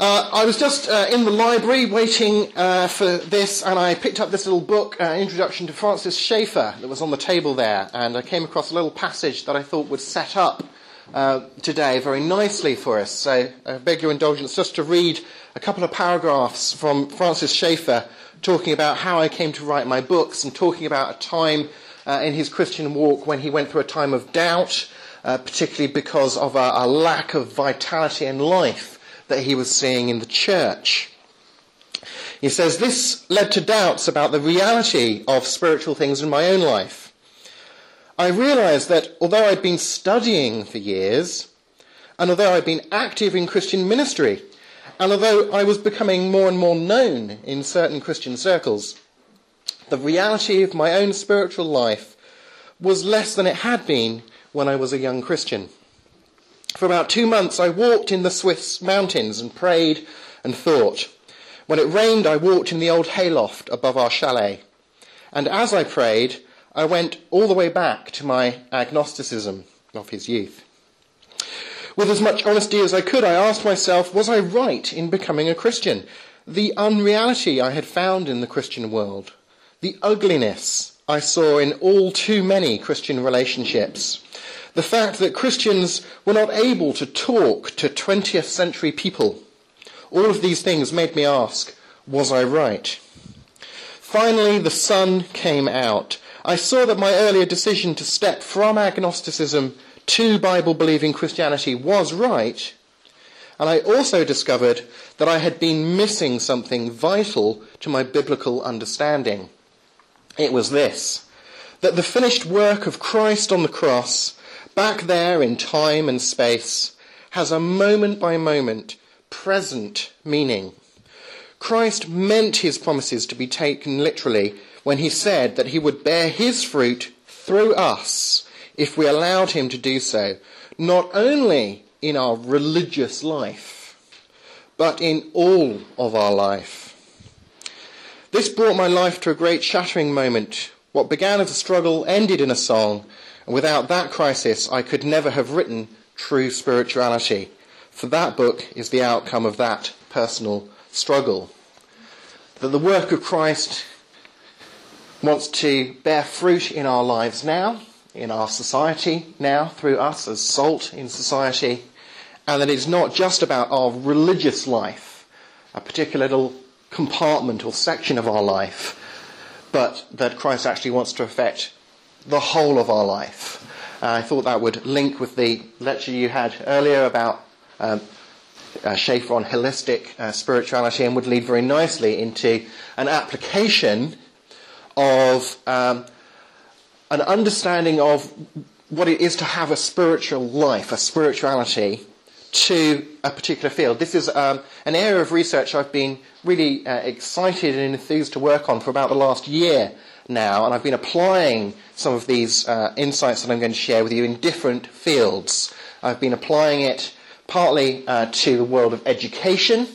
Uh, I was just uh, in the library waiting uh, for this, and I picked up this little book, uh, Introduction to Francis Schaeffer, that was on the table there, and I came across a little passage that I thought would set up uh, today very nicely for us. So I beg your indulgence just to read a couple of paragraphs from Francis Schaeffer talking about how I came to write my books and talking about a time uh, in his Christian walk when he went through a time of doubt, particularly because of a, a lack of vitality in life that he was seeing in the church. He says, This led to doubts about the reality of spiritual things in my own life. I realized that although I'd been studying for years, and although I'd been active in Christian ministry, and although I was becoming more and more known in certain Christian circles, the reality of my own spiritual life was less than it had been when I was a young Christian. For about two months, I walked in the Swiss mountains and prayed and thought. When it rained, I walked in the old hayloft above our chalet. And as I prayed, I went all the way back to my agnosticism of his youth. With as much honesty as I could, I asked myself, was I right in becoming a Christian? The unreality I had found in the Christian world, the ugliness I saw in all too many Christian relationships, the fact that Christians were not able to talk to 20th century people. All of these things made me ask, was I right? Finally, the sun came out. I saw that my earlier decision to step from agnosticism to Bible believing Christianity was right. And I also discovered that I had been missing something vital to my biblical understanding. It was this that the finished work of Christ on the cross back there in time and space, has a moment by moment, present meaning. Christ meant his promises to be taken literally when he said that he would bear his fruit through us if we allowed him to do so, not only in our religious life, but in all of our life. This brought my life to a great shattering moment. What began as a struggle ended in a song, and without that crisis, I could never have written True Spirituality. For that book is the outcome of that personal struggle. That the work of Christ wants to bear fruit in our lives now, in our society now, through us as salt in society, and that it's not just about our religious life, a particular little compartment or section of our life, but that Christ actually wants to affect the whole of our life. Uh, I thought that would link with the lecture you had earlier about um, uh, Schaeffer on holistic uh, spirituality and would lead very nicely into an application of um, an understanding of what it is to have a spiritual life, a spirituality, to a particular field. This is um, an area of research I've been really uh, excited and enthused to work on for about the last year now, and I've been applying some of these uh, insights that I'm going to share with you in different fields. I've been applying it partly uh, to the world of education,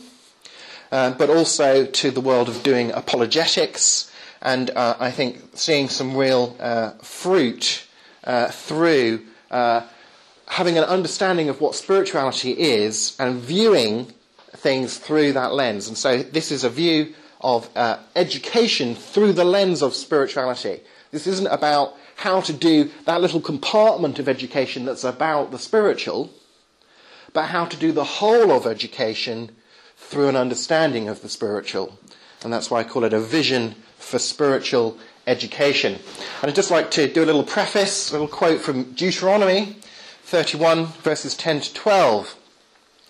uh, but also to the world of doing apologetics, and uh, I think seeing some real uh, fruit uh, through having an understanding of what spirituality is and viewing things through that lens. And so this is a view of uh, education through the lens of spirituality. This isn't about how to do that little compartment of education that's about the spiritual, but how to do the whole of education through an understanding of the spiritual. And that's why I call it a vision for spiritual education. And I'd just like to do a little preface, a little quote from Deuteronomy 31, verses 10 to 12.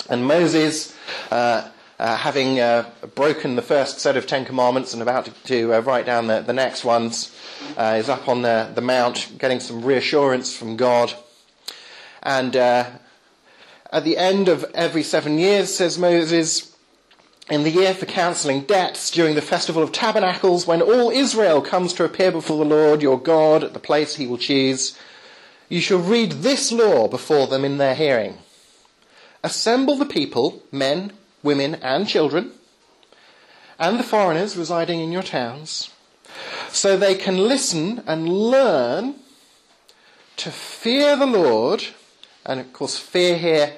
And Moses, uh, uh, having uh, broken the first set of Ten Commandments and about to, to uh, write down the, the next ones, uh, is up on the, the mount getting some reassurance from God. And uh, at the end of every seven years, says Moses, in the year for cancelling debts during the festival of tabernacles, when all Israel comes to appear before the Lord your God at the place he will choose, you shall read this law before them in their hearing. Assemble the people, men, women, and children, and the foreigners residing in your towns, so they can listen and learn to fear the Lord. And of course, fear here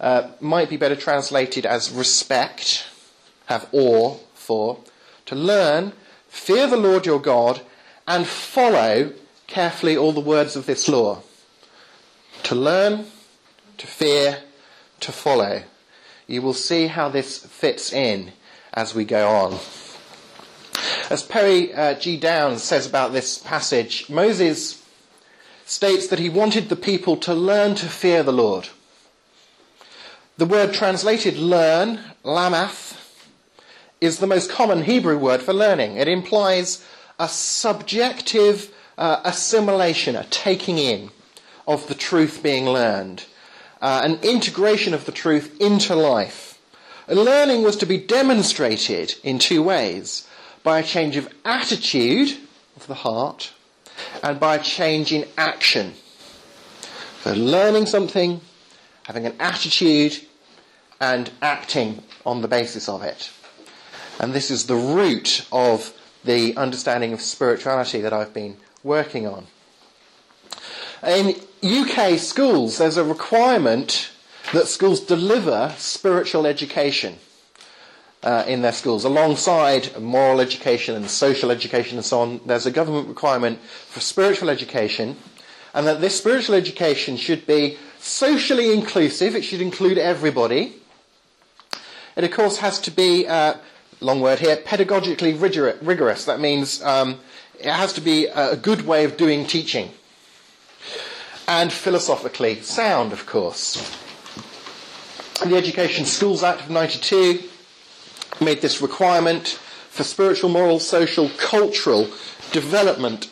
uh, might be better translated as respect, have awe for, to learn, fear the Lord your God, and follow carefully all the words of this law. To learn, to fear, to follow. You will see how this fits in as we go on. As Perry uh, G. Downs says about this passage, Moses states that he wanted the people to learn to fear the Lord. The word translated learn, lamath, is the most common Hebrew word for learning. It implies a subjective uh, assimilation, a taking in of the truth being learned, uh, an integration of the truth into life. And learning was to be demonstrated in two ways by a change of attitude of the heart and by a change in action. So learning something, having an attitude, and acting on the basis of it. And this is the root of the understanding of spirituality that I've been working on. In UK schools, there's a requirement that schools deliver spiritual education uh, in their schools. Alongside moral education and social education and so on, there's a government requirement for spiritual education, and that this spiritual education should be socially inclusive, it should include everybody. It, of course, has to be, uh, long word here, pedagogically rigorous. That means um, it has to be a good way of doing teaching. And philosophically sound, of course. The Education Schools Act of 92 made this requirement for spiritual, moral, social, cultural development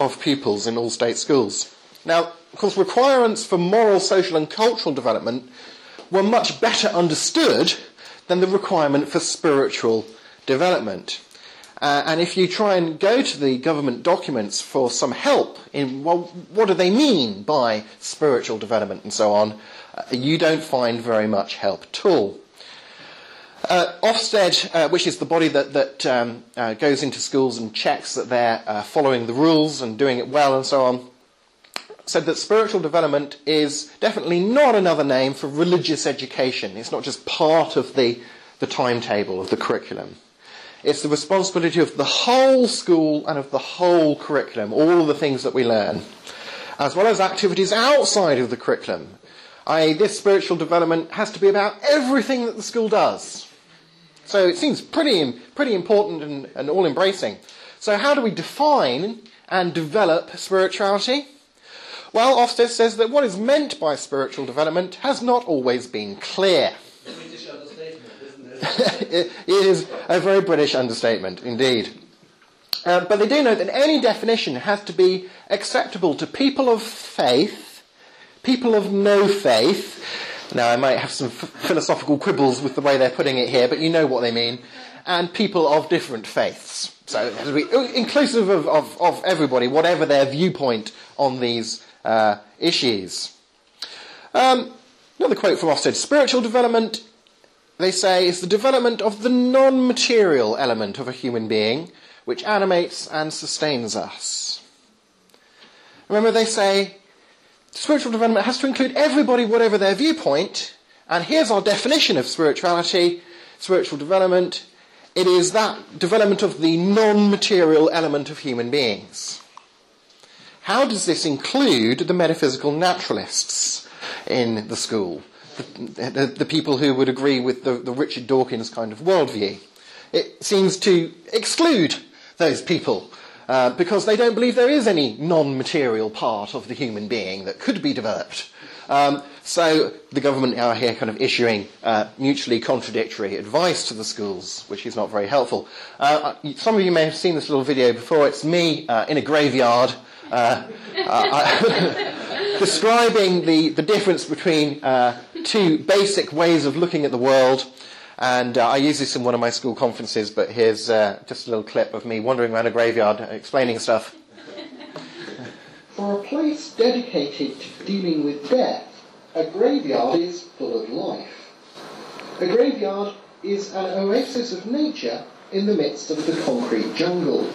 of pupils in all state schools. Now, of course, requirements for moral, social, and cultural development were much better understood than the requirement for spiritual development. Uh, and if you try and go to the government documents for some help in, well, what do they mean by spiritual development and so on, uh, you don't find very much help at all. Uh, Ofsted, uh, which is the body that, that um, uh, goes into schools and checks that they're uh, following the rules and doing it well and so on, said that spiritual development is definitely not another name for religious education. It's not just part of the, the timetable of the curriculum. It's the responsibility of the whole school and of the whole curriculum, all the things that we learn, as well as activities outside of the curriculum. I, this spiritual development has to be about everything that the school does. So it seems pretty, pretty important and, and all embracing. So, how do we define and develop spirituality? Well, Ofsted says that what is meant by spiritual development has not always been clear. It is a very British understatement, indeed. Uh, but they do note that any definition has to be acceptable to people of faith, people of no faith, now, I might have some f- philosophical quibbles with the way they're putting it here, but you know what they mean. And people of different faiths. So, it has inclusive of, of, of everybody, whatever their viewpoint on these uh, issues. Um, another quote from Ofsted Spiritual development, they say, is the development of the non material element of a human being which animates and sustains us. Remember, they say spiritual development has to include everybody, whatever their viewpoint. And here's our definition of spirituality, spiritual development. It is that development of the non material element of human beings. How does this include the metaphysical naturalists in the school? The, the, people who would agree with the, the Richard Dawkins kind of worldview. It seems to exclude those people uh, because they don't believe there is any non material part of the human being that could be developed. Um, so the government are here kind of issuing uh, mutually contradictory advice to the schools, which is not very helpful. Uh some of you may have seen this little video before. It's me uh, in a graveyard uh, describing the, the difference between two basic ways of looking at the world. And uh, I use this in one of my school conferences, but here's uh, just a little clip of me wandering around a graveyard explaining stuff. For a place dedicated to dealing with death, a graveyard is full of life. A graveyard is an oasis of nature in the midst of the concrete jungle,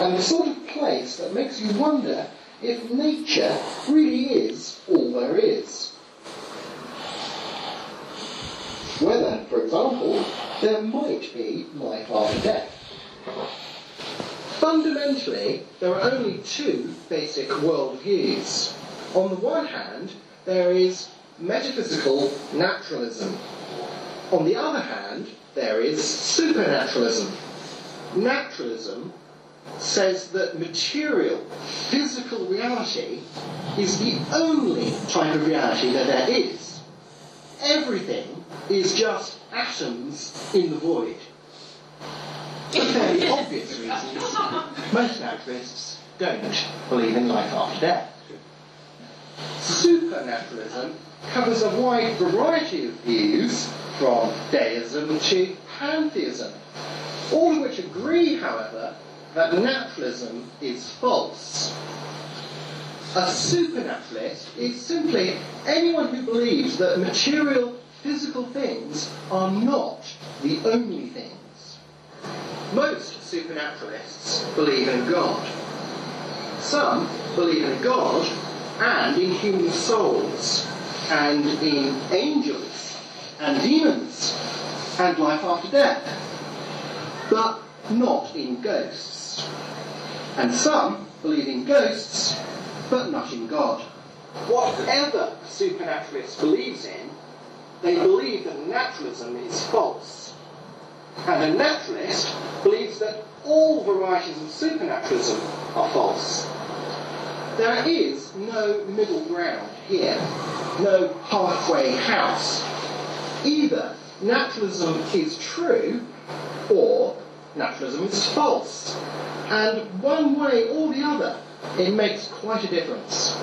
and the sort of place that makes you wonder if nature really is all there is. Whether, for example, there might be life after death. Fundamentally, there are only two basic worldviews. On the one hand, there is metaphysical naturalism. On the other hand, there is supernaturalism. Naturalism says that material, physical reality is the only type of reality that there is. Everything is just atoms in the void. For fairly obvious reasons, most naturalists don't believe in life after death. Supernaturalism covers a wide variety of views, from deism to pantheism, all of which agree, however, that naturalism is false. A supernaturalist is simply anyone who believes that material, physical things are not the only things. Most supernaturalists believe in God. Some believe in God and in human souls, and in angels and demons, and life after death, but not in ghosts. And some believe in ghosts, but not in God. Whatever a supernaturalist believes in, they believe that naturalism is false. And a naturalist believes that all varieties of supernaturalism are false. There is no middle ground here, no halfway house. Either naturalism is true or naturalism is false. And one way or the other, it makes quite a difference.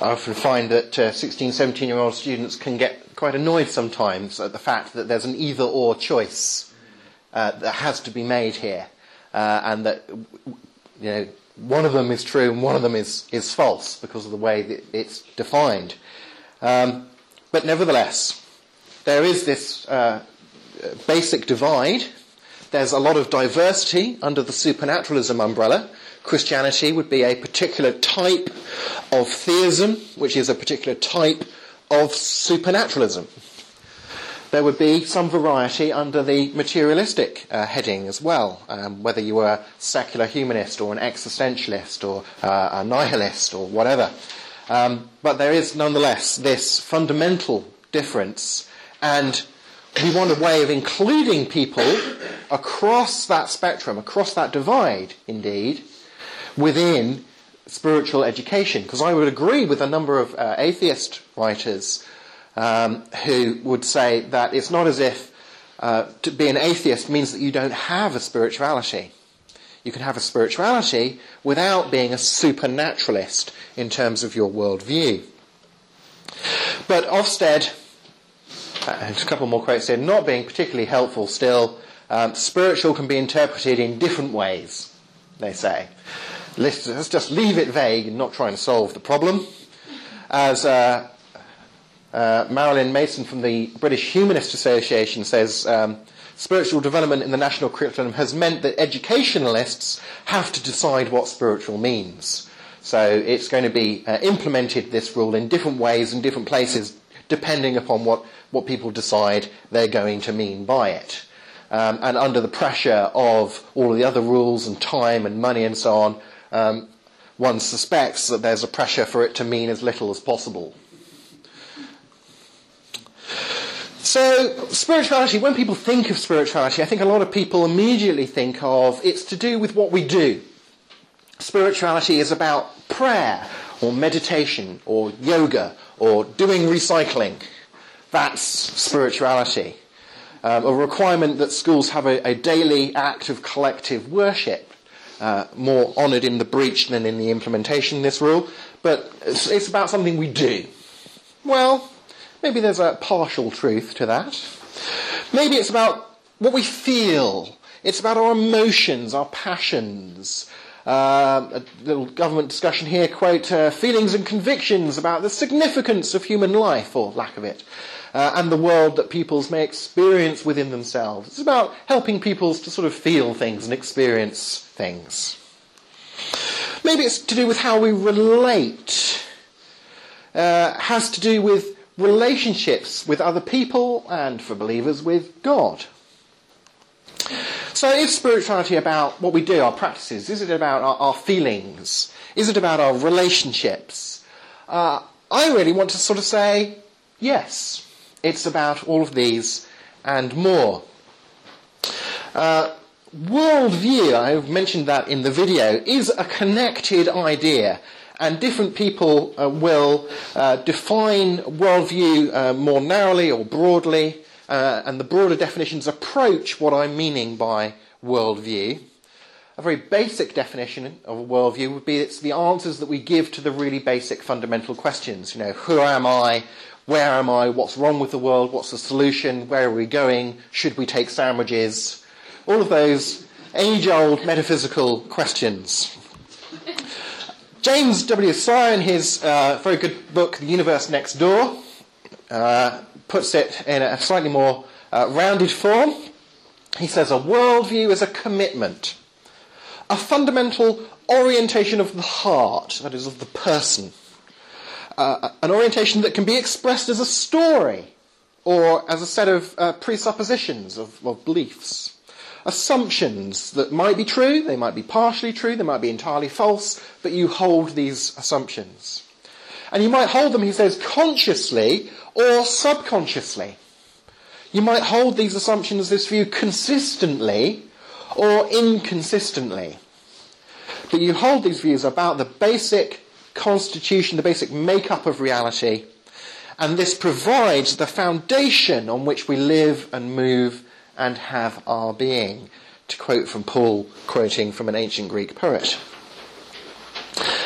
I often find that uh, 16, 17 year old students can get quite annoyed sometimes at the fact that there's an either or choice uh, that has to be made here, uh, and that you know one of them is true and one of them is, is false because of the way that it's defined. Um, but nevertheless, there is this uh, basic divide. There's a lot of diversity under the supernaturalism umbrella. Christianity would be a particular type of theism, which is a particular type of supernaturalism. There would be some variety under the materialistic uh, heading as well, um, whether you were a secular humanist or an existentialist or uh, a nihilist or whatever. Um, but there is nonetheless this fundamental difference, and we want a way of including people across that spectrum, across that divide, indeed, within spiritual education. Because I would agree with a number of uh, atheist writers um, who would say that it's not as if uh, to be an atheist means that you don't have a spirituality. You can have a spirituality without being a supernaturalist in terms of your worldview. But Ofsted, uh, a couple more quotes here, not being particularly helpful still, um, spiritual can be interpreted in different ways, they say. Let's, let's just leave it vague and not try and solve the problem. As uh, uh, Marilyn Mason from the British Humanist Association says, um, spiritual development in the national curriculum has meant that educationalists have to decide what spiritual means. So it's going to be uh, implemented, this rule, in different ways in different places, depending upon what, what people decide they're going to mean by it. Um, and under the pressure of all of the other rules and time and money and so on, um, one suspects that there's a pressure for it to mean as little as possible. So, spirituality, when people think of spirituality, I think a lot of people immediately think of it's to do with what we do. Spirituality is about prayer, or meditation, or yoga, or doing recycling. That's spirituality. Um, a requirement that schools have a, a daily act of collective worship uh, more honoured in the breach than in the implementation of this rule, but it's, it's about something we do. Well, maybe there's a partial truth to that. Maybe it's about what we feel. It's about our emotions, our passions. Uh, a little government discussion here, quote, uh, feelings and convictions about the significance of human life, or lack of it, uh, and the world that peoples may experience within themselves. It's about helping peoples to sort of feel things and experience things. Maybe it's to do with how we relate. Uh, has to do with relationships with other people and for believers with God. So is spirituality about what we do, our practices? Is it about our, our feelings? Is it about our relationships? Uh, I really want to sort of say yes. It's about all of these and more. Uh, worldview, I've mentioned that in the video, is a connected idea. And different people uh, will uh, define worldview uh, more narrowly or broadly, uh, and the broader definitions approach what I'm meaning by worldview. A very basic definition of a worldview would be it's the answers that we give to the really basic fundamental questions. You know, who am I? Where am I? What's wrong with the world? What's the solution? Where are we going? Should we take sandwiches? All of those age old metaphysical questions. James W. Sire, in his uh, very good book, The Universe Next Door, uh, puts it in a slightly more uh, rounded form. He says a worldview is a commitment, a fundamental orientation of the heart, that is, of the person, uh, an orientation that can be expressed as a story or as a set of uh, presuppositions, of, of beliefs assumptions that might be true, they might be partially true, they might be entirely false, but you hold these assumptions. And you might hold them, he says, consciously or subconsciously. You might hold these assumptions, this view, consistently or inconsistently. But you hold these views about the basic constitution, the basic makeup of reality, and this provides the foundation on which we live and move and have our being, to quote from Paul, quoting from an ancient Greek poet.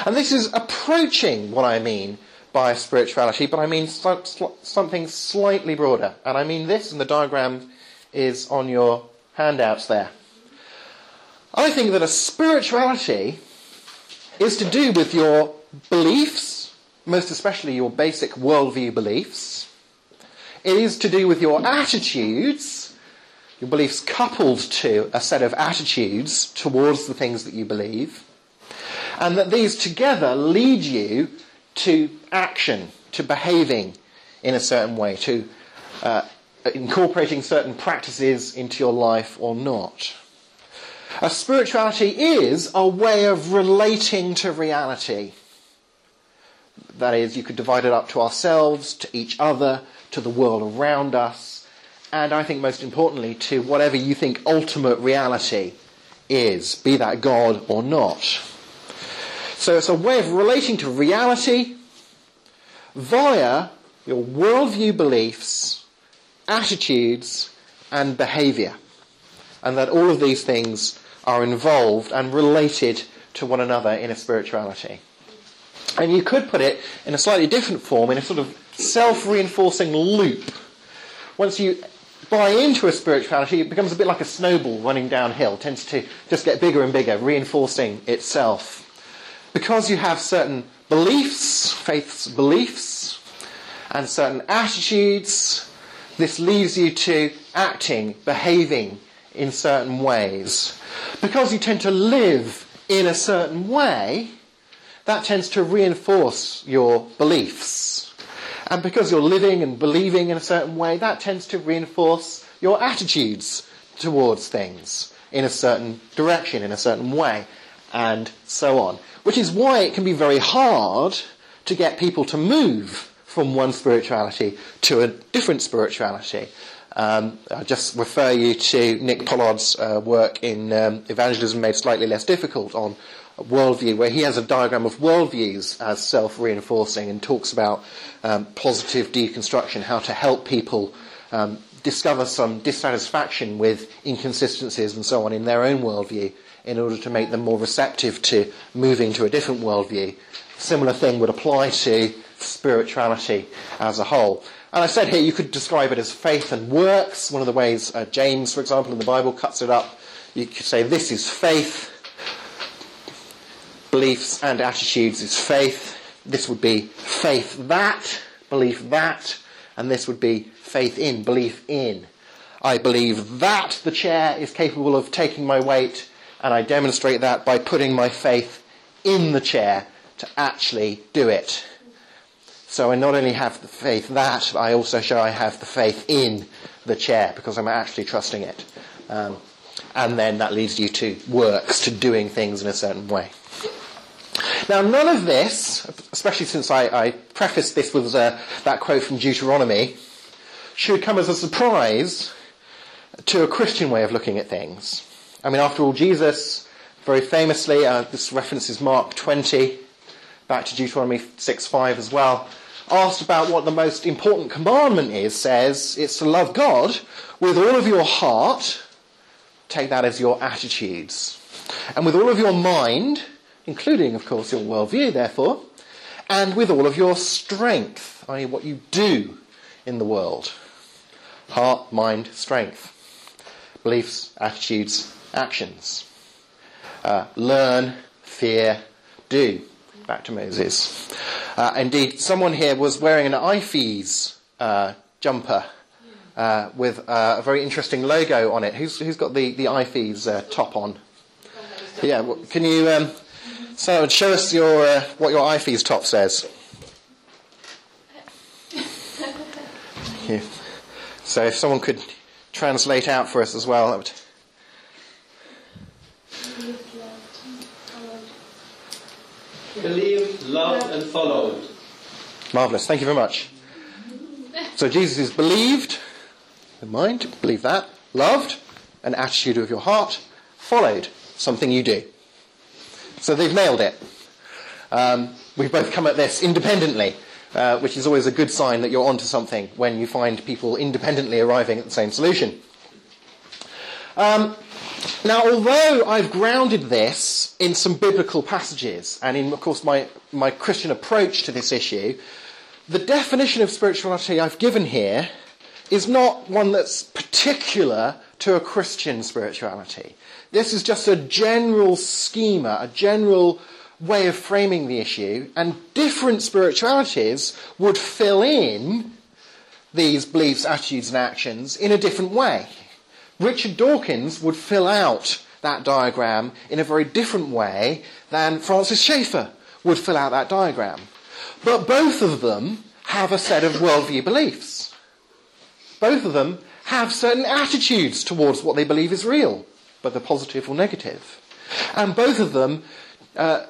And this is approaching what I mean by spirituality, but I mean something slightly broader. And I mean this, and the diagram is on your handouts there. I think that a spirituality is to do with your beliefs, most especially your basic worldview beliefs. It is to do with your attitudes, your beliefs coupled to a set of attitudes towards the things that you believe, and that these together lead you to action, to behaving in a certain way, to uh, incorporating certain practices into your life or not. A spirituality is a way of relating to reality. That is, you could divide it up to ourselves, to each other, to the world around us, and I think most importantly to whatever you think ultimate reality is, be that God or not. So it's a way of relating to reality via your worldview beliefs, attitudes, and behavior. And that all of these things are involved and related to one another in a spirituality. And you could put it in a slightly different form, in a sort of self reinforcing loop. Once you buy into a spirituality, it becomes a bit like a snowball running downhill, it tends to just get bigger and bigger, reinforcing itself. Because you have certain beliefs, faith's beliefs, and certain attitudes, this leads you to acting, behaving in certain ways. Because you tend to live in a certain way, that tends to reinforce your beliefs. And because you're living and believing in a certain way, that tends to reinforce your attitudes towards things in a certain direction, in a certain way, and so on. Which is why it can be very hard to get people to move from one spirituality to a different spirituality. Um, I just refer you to Nick Pollard's uh, work in um, Evangelism Made Slightly Less Difficult on worldview, where he has a diagram of worldviews as self-reinforcing and talks about um, positive deconstruction, how to help people um, discover some dissatisfaction with inconsistencies and so on in their own worldview in order to make them more receptive to moving to a different worldview. Similar thing would apply to spirituality as a whole. And I said here you could describe it as faith and works. One of the ways uh, James, for example, in the Bible cuts it up. You could say this is faith, beliefs and attitudes is faith. This would be faith that, belief that, and this would be faith in, belief in. I believe that the chair is capable of taking my weight, and I demonstrate that by putting my faith in the chair to actually do it. So I not only have the faith that, I also show I have the faith in the chair because I'm actually trusting it. Um, and then that leads you to works, to doing things in a certain way. Now, none of this, especially since I, I prefaced this with uh, that quote from Deuteronomy, should come as a surprise to a Christian way of looking at things. I mean, after all, Jesus very famously, uh, this references Mark 20, back to Deuteronomy 6.5 as well, asked about what the most important commandment is, says it's to love God with all of your heart, take that as your attitudes, and with all of your mind, including, of course, your worldview, therefore, and with all of your strength, i.e., what you do in the world. Heart, mind, strength. Beliefs, attitudes, actions. Uh, learn, fear, do. Back to Moses. Uh, indeed, someone here was wearing an IFES uh, jumper uh, with uh, a very interesting logo on it. Who's, who's got the, the IFES uh, top on? Yeah, can you um, so show us your uh, what your IFES top says? So if someone could translate out for us as well, that would. Believed, loved, and followed. Marvellous. Thank you very much. So Jesus is believed, the mind, believe that, loved, an attitude of your heart, followed, something you do. So they've nailed it. Um, we've both come at this independently, uh, which is always a good sign that you're onto something when you find people independently arriving at the same solution. Um, now, although I've grounded this in some biblical passages, and in, of course, my, my Christian approach to this issue, the definition of spirituality I've given here is not one that's particular to a Christian spirituality. This is just a general schema, a general way of framing the issue, and different spiritualities would fill in these beliefs, attitudes, and actions in a different way. Richard Dawkins would fill out that diagram in a very different way than Francis Schaeffer would fill out that diagram. But both of them have a set of worldview beliefs. Both of them have certain attitudes towards what they believe is real, whether positive or negative. And both of them uh,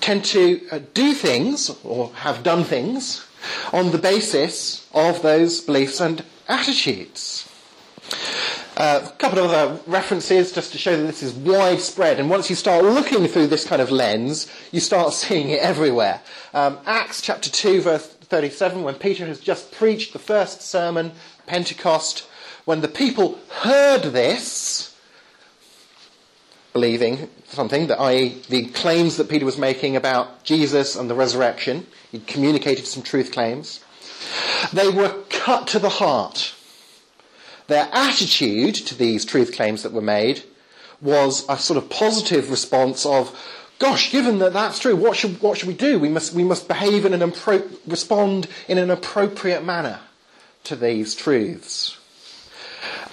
tend to uh, do things, or have done things, on the basis of those beliefs and attitudes. Uh, a couple of other references just to show that this is widespread. And once you start looking through this kind of lens, you start seeing it everywhere. Um, Acts chapter 2, verse 37, when Peter has just preached the first sermon, Pentecost, when the people heard this, believing something, that i.e., the claims that Peter was making about Jesus and the resurrection, he communicated some truth claims, they were cut to the heart their attitude to these truth claims that were made was a sort of positive response of, gosh, given that that's true, what should, what should we do? We must, we must behave in an appro- respond in an appropriate manner to these truths.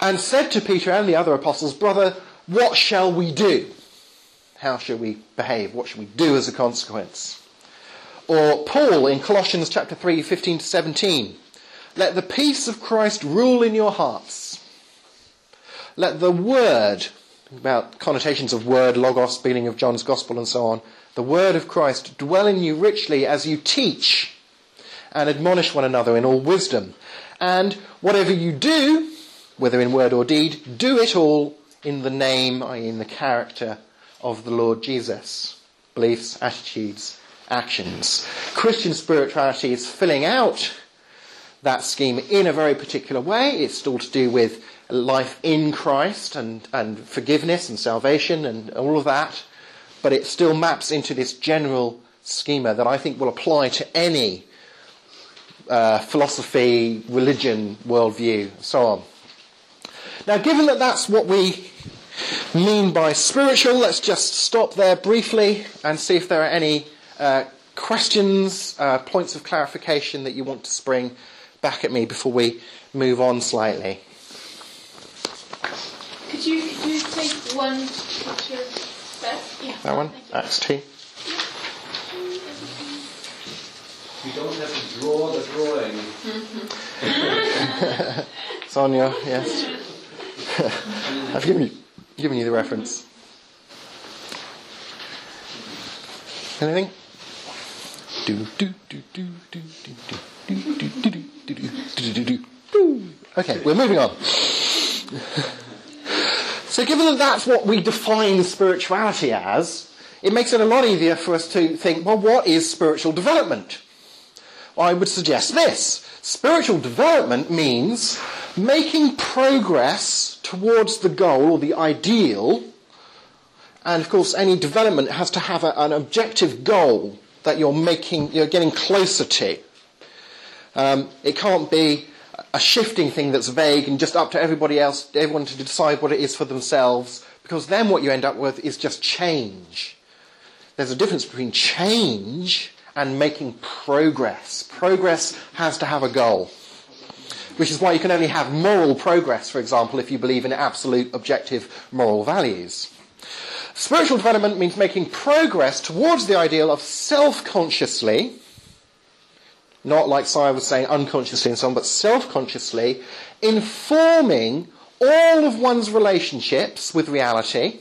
And said to Peter and the other apostles, brother, what shall we do? How shall we behave? What shall we do as a consequence? Or Paul in Colossians chapter 3, 15 to 17. Let the peace of Christ rule in your hearts. Let the word, about connotations of word, logos, beginning of John's Gospel, and so on, the word of Christ dwell in you richly as you teach and admonish one another in all wisdom. And whatever you do, whether in word or deed, do it all in the name, i.e., in the character of the Lord Jesus. Beliefs, attitudes, actions. Christian spirituality is filling out that scheme in a very particular way. It's still to do with life in Christ and, and forgiveness and salvation and all of that. But it still maps into this general schema that I think will apply to any uh, philosophy, religion, worldview, and so on. Now, given that that's what we mean by spiritual, let's just stop there briefly and see if there are any uh, questions, uh, points of clarification that you want to spring back at me before we move on slightly. Could you, could you take one picture back? Yeah. That one? Thank you. Acts 2. You don't have to draw the drawing. Sonia, yes. I've given you, given you the reference. Anything? Okay, we're moving on. so, given that that's what we define spirituality as, it makes it a lot easier for us to think well, what is spiritual development? I would suggest this Spiritual development means making progress towards the goal or the ideal. And of course, any development has to have a, an objective goal that you're making, you're getting closer to. Um, it can't be a shifting thing that's vague and just up to everybody else, everyone to decide what it is for themselves, because then what you end up with is just change. There's a difference between change and making progress. Progress has to have a goal, which is why you can only have moral progress, for example, if you believe in absolute objective moral values. Spiritual development means making progress towards the ideal of self consciously not like Sire was saying unconsciously and so on, but self-consciously, informing all of one's relationships with reality,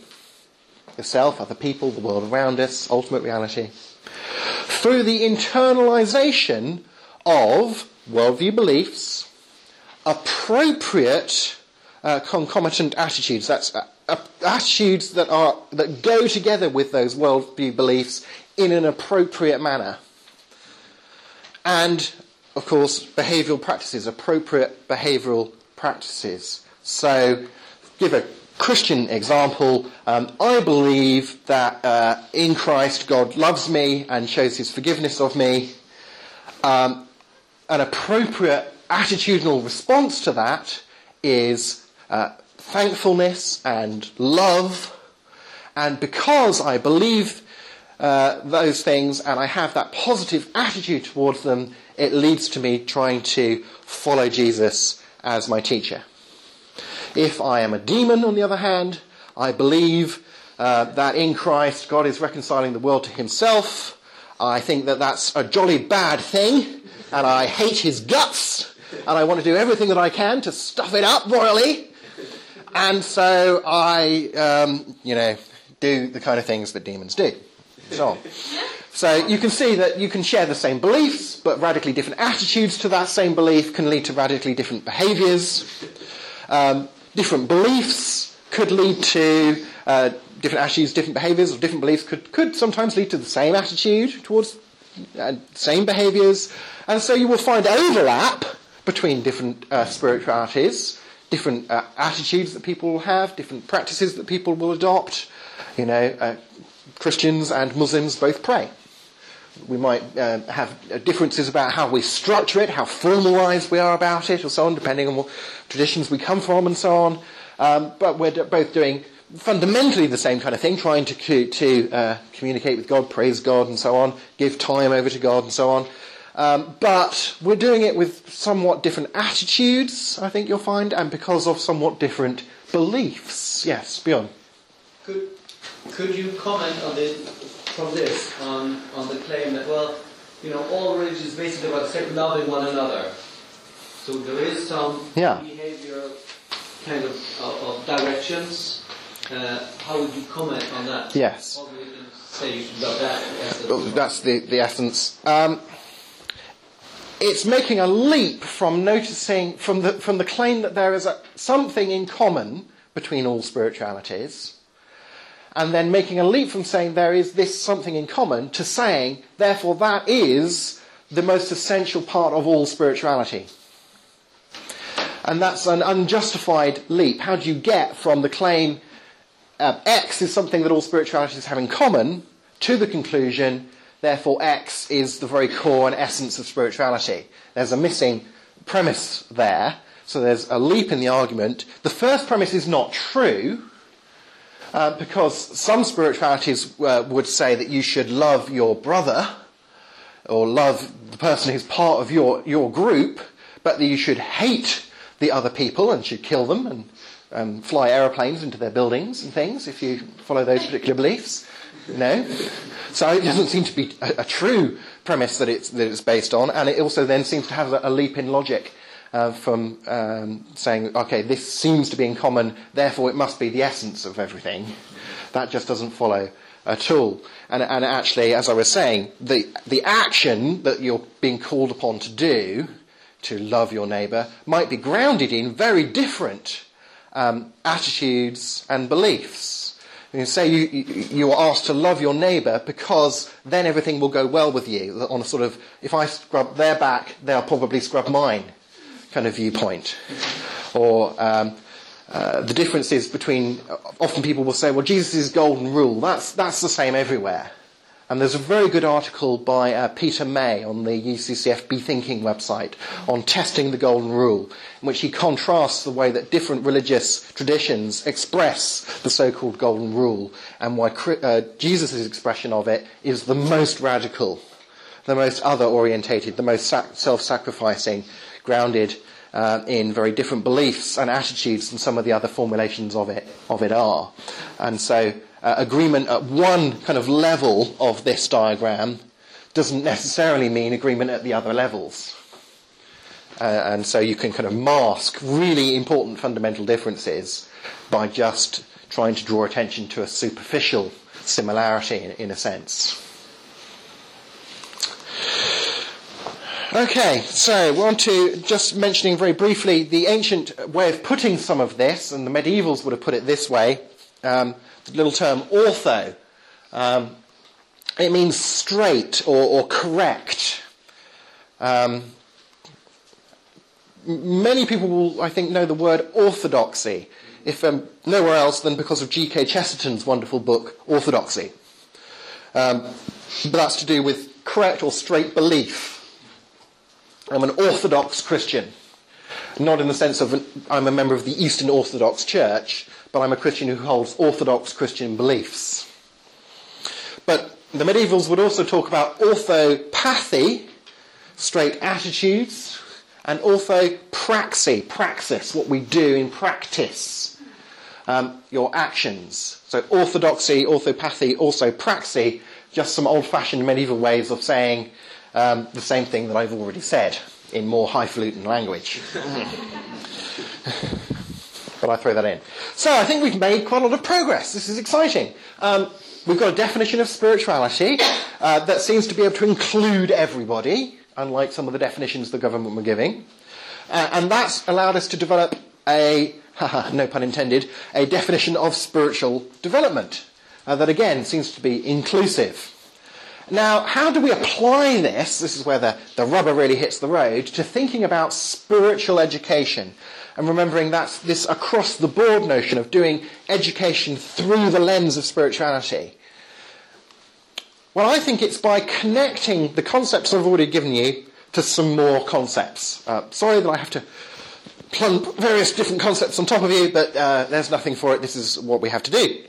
yourself, other people, the world around us, ultimate reality, through the internalization of worldview beliefs, appropriate uh, concomitant attitudes. That's uh, uh, attitudes that are that go together with those worldview beliefs in an appropriate manner and, of course, behavioural practices, appropriate behavioural practices. So, give a Christian example. Um, I believe that uh, in Christ God loves me and shows his forgiveness of me. Um, an appropriate attitudinal response to that is uh, thankfulness and love. And because I believe uh, those things and I have that positive attitude towards them, it leads to me trying to follow Jesus as my teacher. If I am a demon, on the other hand, I believe uh, that in Christ God is reconciling the world to himself. I think that that's a jolly bad thing, and I hate his guts, and I want to do everything that I can to stuff it up royally. And so I, um, you know, do the kind of things that demons do so on. So you can see that you can share the same beliefs, but radically different attitudes to that same belief can lead to radically different behaviours. Um, different beliefs could lead to uh, different attitudes, different behaviours, or different beliefs could, could sometimes lead to the same attitude towards uh, same behaviours. And so you will find overlap between different uh, spiritualities, different uh, attitudes that people will have, different practices that people will adopt. You know, uh, Christians and Muslims both pray. We might uh, have differences about how we structure it, how formalised we are about it, or so on, depending on what traditions we come from and so on. Um, but we're d- both doing fundamentally the same kind of thing, trying to, to uh, communicate with God, praise God, and so on, give time over to God, and so on. Um, but we're doing it with somewhat different attitudes, I think you'll find, and because of somewhat different beliefs. Yes, Bjorn. Could could you comment on this, from this on, on the claim that, well, you know, all religion is basically about loving one another. So there is some yeah. behavior kind of, of, of directions. Uh, how would you comment on that? Yes. All religions say you should love that. Well, that's the, the essence. Um, it's making a leap from noticing, from the, from the claim that there is a, something in common between all spiritualities and then making a leap from saying there is this something in common to saying, therefore, that is the most essential part of all spirituality. And that's an unjustified leap. How do you get from the claim uh, X is something that all spiritualities have in common to the conclusion, therefore, X is the very core and essence of spirituality? There's a missing premise there. So there's a leap in the argument. The first premise is not true uh, because some spiritualities uh, would say that you should love your brother or love the person who's part of your, your group, but that you should hate the other people and should kill them and um, fly aeroplanes into their buildings and things if you follow those particular beliefs. No. So it doesn't seem to be a, a true premise that it's, that it's based on, and it also then seems to have a, a leap in logic uh, from um, saying, okay, this seems to be in common, therefore it must be the essence of everything. That just doesn't follow at all. And, and actually, as I was saying, the, the action that you're being called upon to do, to love your neighbour, might be grounded in very different um, attitudes and beliefs. You say you, you, are asked to love your neighbour because then everything will go well with you. On a sort of, if I scrub their back, they'll probably scrub mine kind of viewpoint. Or um, uh, the differences between, often people will say, well, Jesus' golden rule, that's, that's the same everywhere. And there's a very good article by uh, Peter May on the UCCF Be Thinking website on testing the golden rule, in which he contrasts the way that different religious traditions express the so-called golden rule and why uh, Jesus' expression of it is the most radical, the most other-orientated, the most sac- self-sacrificing, grounded uh, in very different beliefs and attitudes than some of the other formulations of it, of it are. And so uh, agreement at one kind of level of this diagram doesn't necessarily mean agreement at the other levels. Uh, and so you can kind of mask really important fundamental differences by just trying to draw attention to a superficial similarity in, in a sense. Okay, so we're on to just mentioning very briefly the ancient way of putting some of this, and the medievals would have put it this way. Um, the little term ortho. Um, it means straight or, or correct. Um, many people will, I think, know the word orthodoxy, if um, nowhere else than because of G.K. Chesterton's wonderful book, Orthodoxy. Um, but that's to do with correct or straight belief. I'm an Orthodox Christian. Not in the sense of an, I'm a member of the Eastern Orthodox Church, but I'm a Christian who holds Orthodox Christian beliefs. But the medievals would also talk about orthopathy, straight attitudes, and orthopraxy, praxis, what we do in practice, um, your actions. So orthodoxy, orthopathy, orthopraxy, just some old-fashioned medieval ways of saying um, the same thing that I've already said in more highfalutin language. but I throw that in. So I think we've made quite a lot of progress. This is exciting. Um, we've got a definition of spirituality uh, that seems to be able to include everybody, unlike some of the definitions the government were giving. Uh, and that's allowed us to develop a, no pun intended, a definition of spiritual development uh, that again seems to be inclusive. Now, how do we apply this? This is where the, the rubber really hits the road to thinking about spiritual education and remembering that's this across the board notion of doing education through the lens of spirituality. Well, I think it's by connecting the concepts I've already given you to some more concepts. Uh, sorry that I have to plump various different concepts on top of you, but uh, there's nothing for it. This is what we have to do.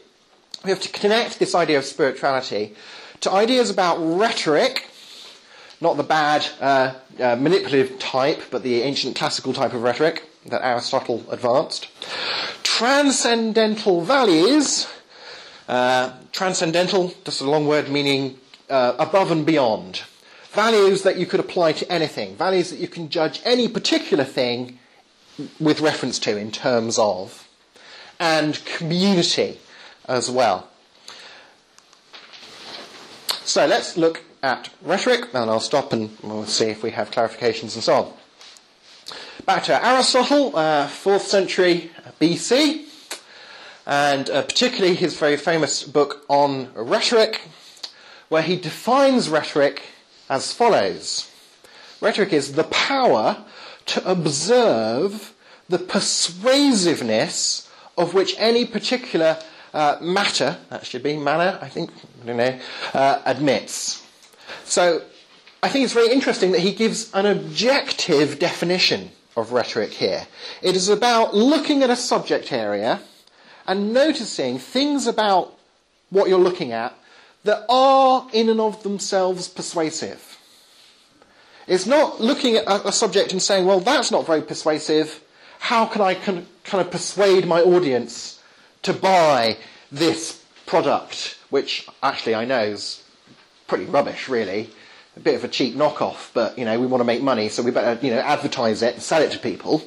We have to connect this idea of spirituality to ideas about rhetoric, not the bad uh, uh, manipulative type, but the ancient classical type of rhetoric that Aristotle advanced. Transcendental values, uh, transcendental, just a long word meaning uh, above and beyond. Values that you could apply to anything, values that you can judge any particular thing with reference to in terms of, and community as well. So let's look at rhetoric, and I'll stop and we'll see if we have clarifications and so on. Back to Aristotle, uh, 4th century BC, and uh, particularly his very famous book on rhetoric, where he defines rhetoric as follows. Rhetoric is the power to observe the persuasiveness of which any particular uh, matter, that should be manner, I think, I don't know, uh, admits. So I think it's very interesting that he gives an objective definition of rhetoric here. It is about looking at a subject area and noticing things about what you're looking at that are in and of themselves persuasive. It's not looking at a, subject and saying, well, that's not very persuasive. How can I kind of persuade my audience to buy this product, which actually I know is pretty rubbish, really, a bit of a cheap knockoff, but you know we want to make money, so we better you know advertise it and sell it to people.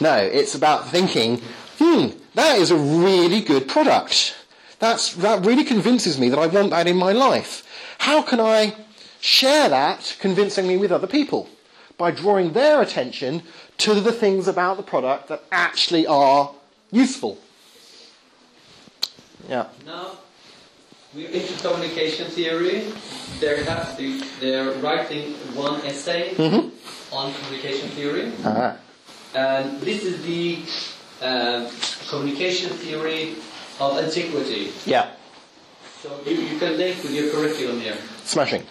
No, it's about thinking, hmm, that is a really good product. That's, that really convinces me that I want that in my life. How can I share that convincingly with other people? By drawing their attention to the things about the product that actually are useful. Yeah. Now, we're into communication theory. They're, they're writing one essay Mm-hmm. on communication theory. Ah. And this is the uh, communication theory of antiquity. Yeah. So you, you can link with your curriculum here. Smashing.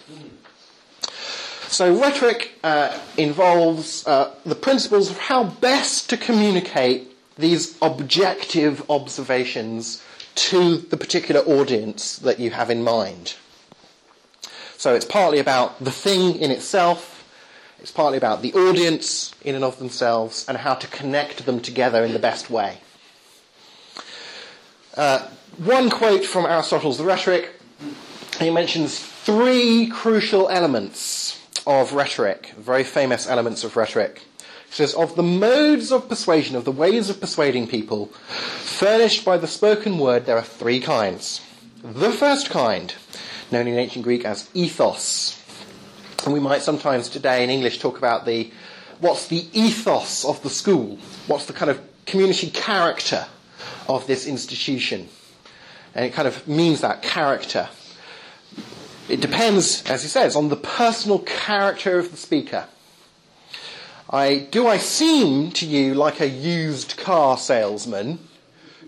So rhetoric uh, involves uh, the principles of how best to communicate these objective observations to the particular audience that you have in mind. So it's partly about the thing in itself, it's partly about the audience in and of themselves, and how to connect them together in the best way. Uh, one quote from Aristotle's The Rhetoric, he mentions three crucial elements of rhetoric, very famous elements of rhetoric. Says, Of the modes of persuasion, of the ways of persuading people, furnished by the spoken word, there are three kinds. The first kind, known in ancient Greek as ethos. And we might sometimes today in English talk about the what's the ethos of the school? What's the kind of community character of this institution? And it kind of means that character. It depends, as he says, on the personal character of the speaker. I, do I seem to you like a used car salesman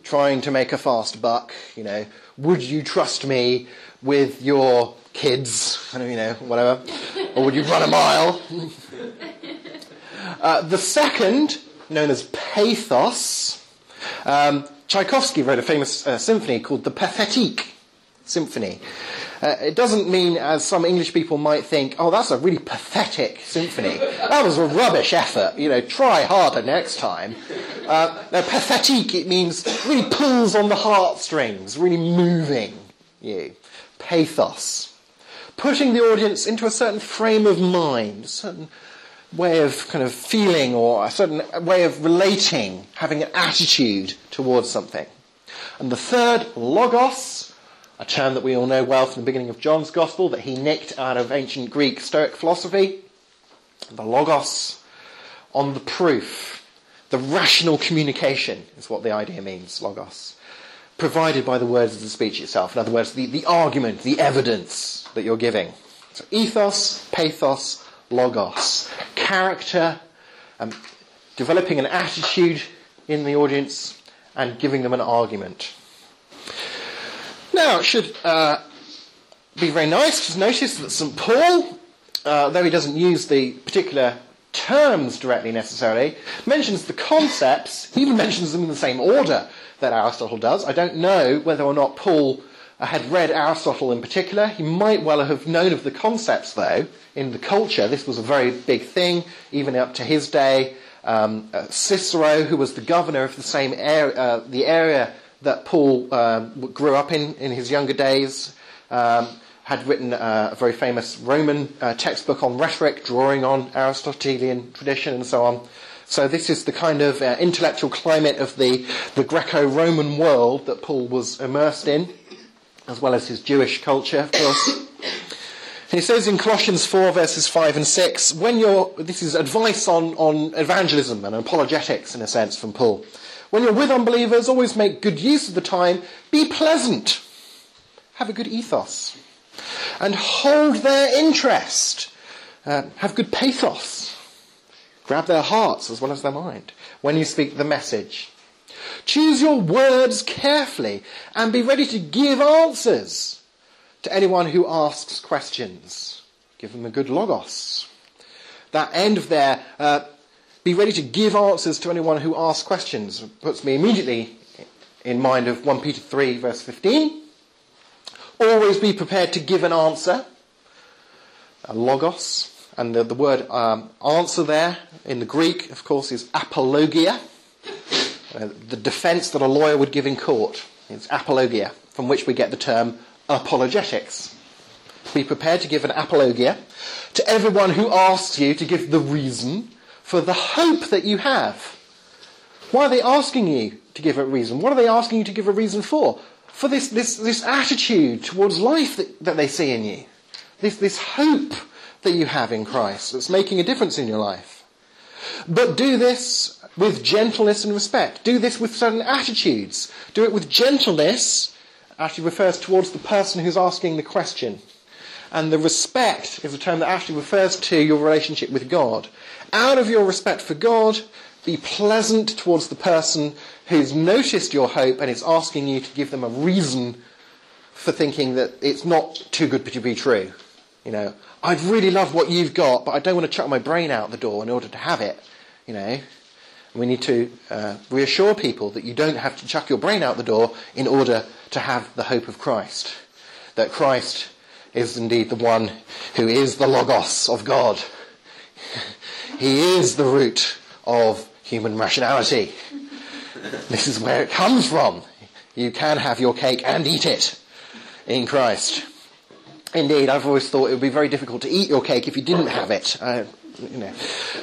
trying to make a fast buck? You know, would you trust me with your kids? You know, whatever. Or would you run a mile? Uh, the second, known as pathos, um, Tchaikovsky wrote a famous uh, symphony called the Pathétique Symphony. Uh, it doesn't mean, as some English people might think, oh, that's a really pathetic symphony. That was a rubbish effort. You know, try harder next time. Uh, now, pathetique, it means really pulls on the heartstrings, really moving you. Pathos. Putting the audience into a certain frame of mind, a certain way of kind of feeling or a certain way of relating, having an attitude towards something. And the third, logos, a term that we all know well from the beginning of John's Gospel that he nicked out of ancient Greek Stoic philosophy. The logos on the proof, the rational communication is what the idea means, logos. Provided by the words of the speech itself. In other words, the, the argument, the evidence that you're giving. So ethos, pathos, logos. Character, um, developing an attitude in the audience, and giving them an argument. Now, it should uh, be very nice to notice that St. Paul, uh, though he doesn't use the particular terms directly necessarily, mentions the concepts, he even mentions them in the same order that Aristotle does. I don't know whether or not Paul uh, had read Aristotle in particular. He might well have known of the concepts, though, in the culture. This was a very big thing, even up to his day. Um, uh, Cicero, who was the governor of the same area, uh, the area that Paul um, grew up in in his younger days, um, had written uh, a very famous Roman uh, textbook on rhetoric, drawing on Aristotelian tradition and so on. So this is the kind of uh, intellectual climate of the, the Greco-Roman world that Paul was immersed in, as well as his Jewish culture, of course. He says in Colossians 4 verses 5 and 6, when you're, this is advice on, on evangelism and apologetics in a sense from Paul. When you're with unbelievers, always make good use of the time. Be pleasant. Have a good ethos. And hold their interest. Uh, have good pathos. Grab their hearts as well as their mind when you speak the message. Choose your words carefully and be ready to give answers to anyone who asks questions. Give them a good logos. That end of their uh, be ready to give answers to anyone who asks questions, It puts me immediately in mind of 1 Peter 3, verse 15. Always be prepared to give an answer, a logos. And the, the word um, answer there in the Greek, of course, is apologia. Uh, the defense that a lawyer would give in court. It's apologia, from which we get the term apologetics. Be prepared to give an apologia to everyone who asks you to give the reason for the hope that you have. Why are they asking you to give a reason? What are they asking you to give a reason for? For this, this, this attitude towards life that, that they see in you. This, this hope that you have in Christ that's making a difference in your life. But do this with gentleness and respect. Do this with certain attitudes. Do it with gentleness, actually refers towards the person who's asking the question. And the respect is a term that actually refers to your relationship with God. Out of your respect for God, be pleasant towards the person who's noticed your hope and is asking you to give them a reason for thinking that it's not too good to be true. You know, I'd really love what you've got, but I don't want to chuck my brain out the door in order to have it. You know, we need to uh, reassure people that you don't have to chuck your brain out the door in order to have the hope of Christ. That Christ is indeed the one who is the Logos of God. He is the root of human rationality. This is where it comes from. You can have your cake and eat it in Christ. Indeed, I've always thought it would be very difficult to eat your cake if you didn't have it. Uh, you know,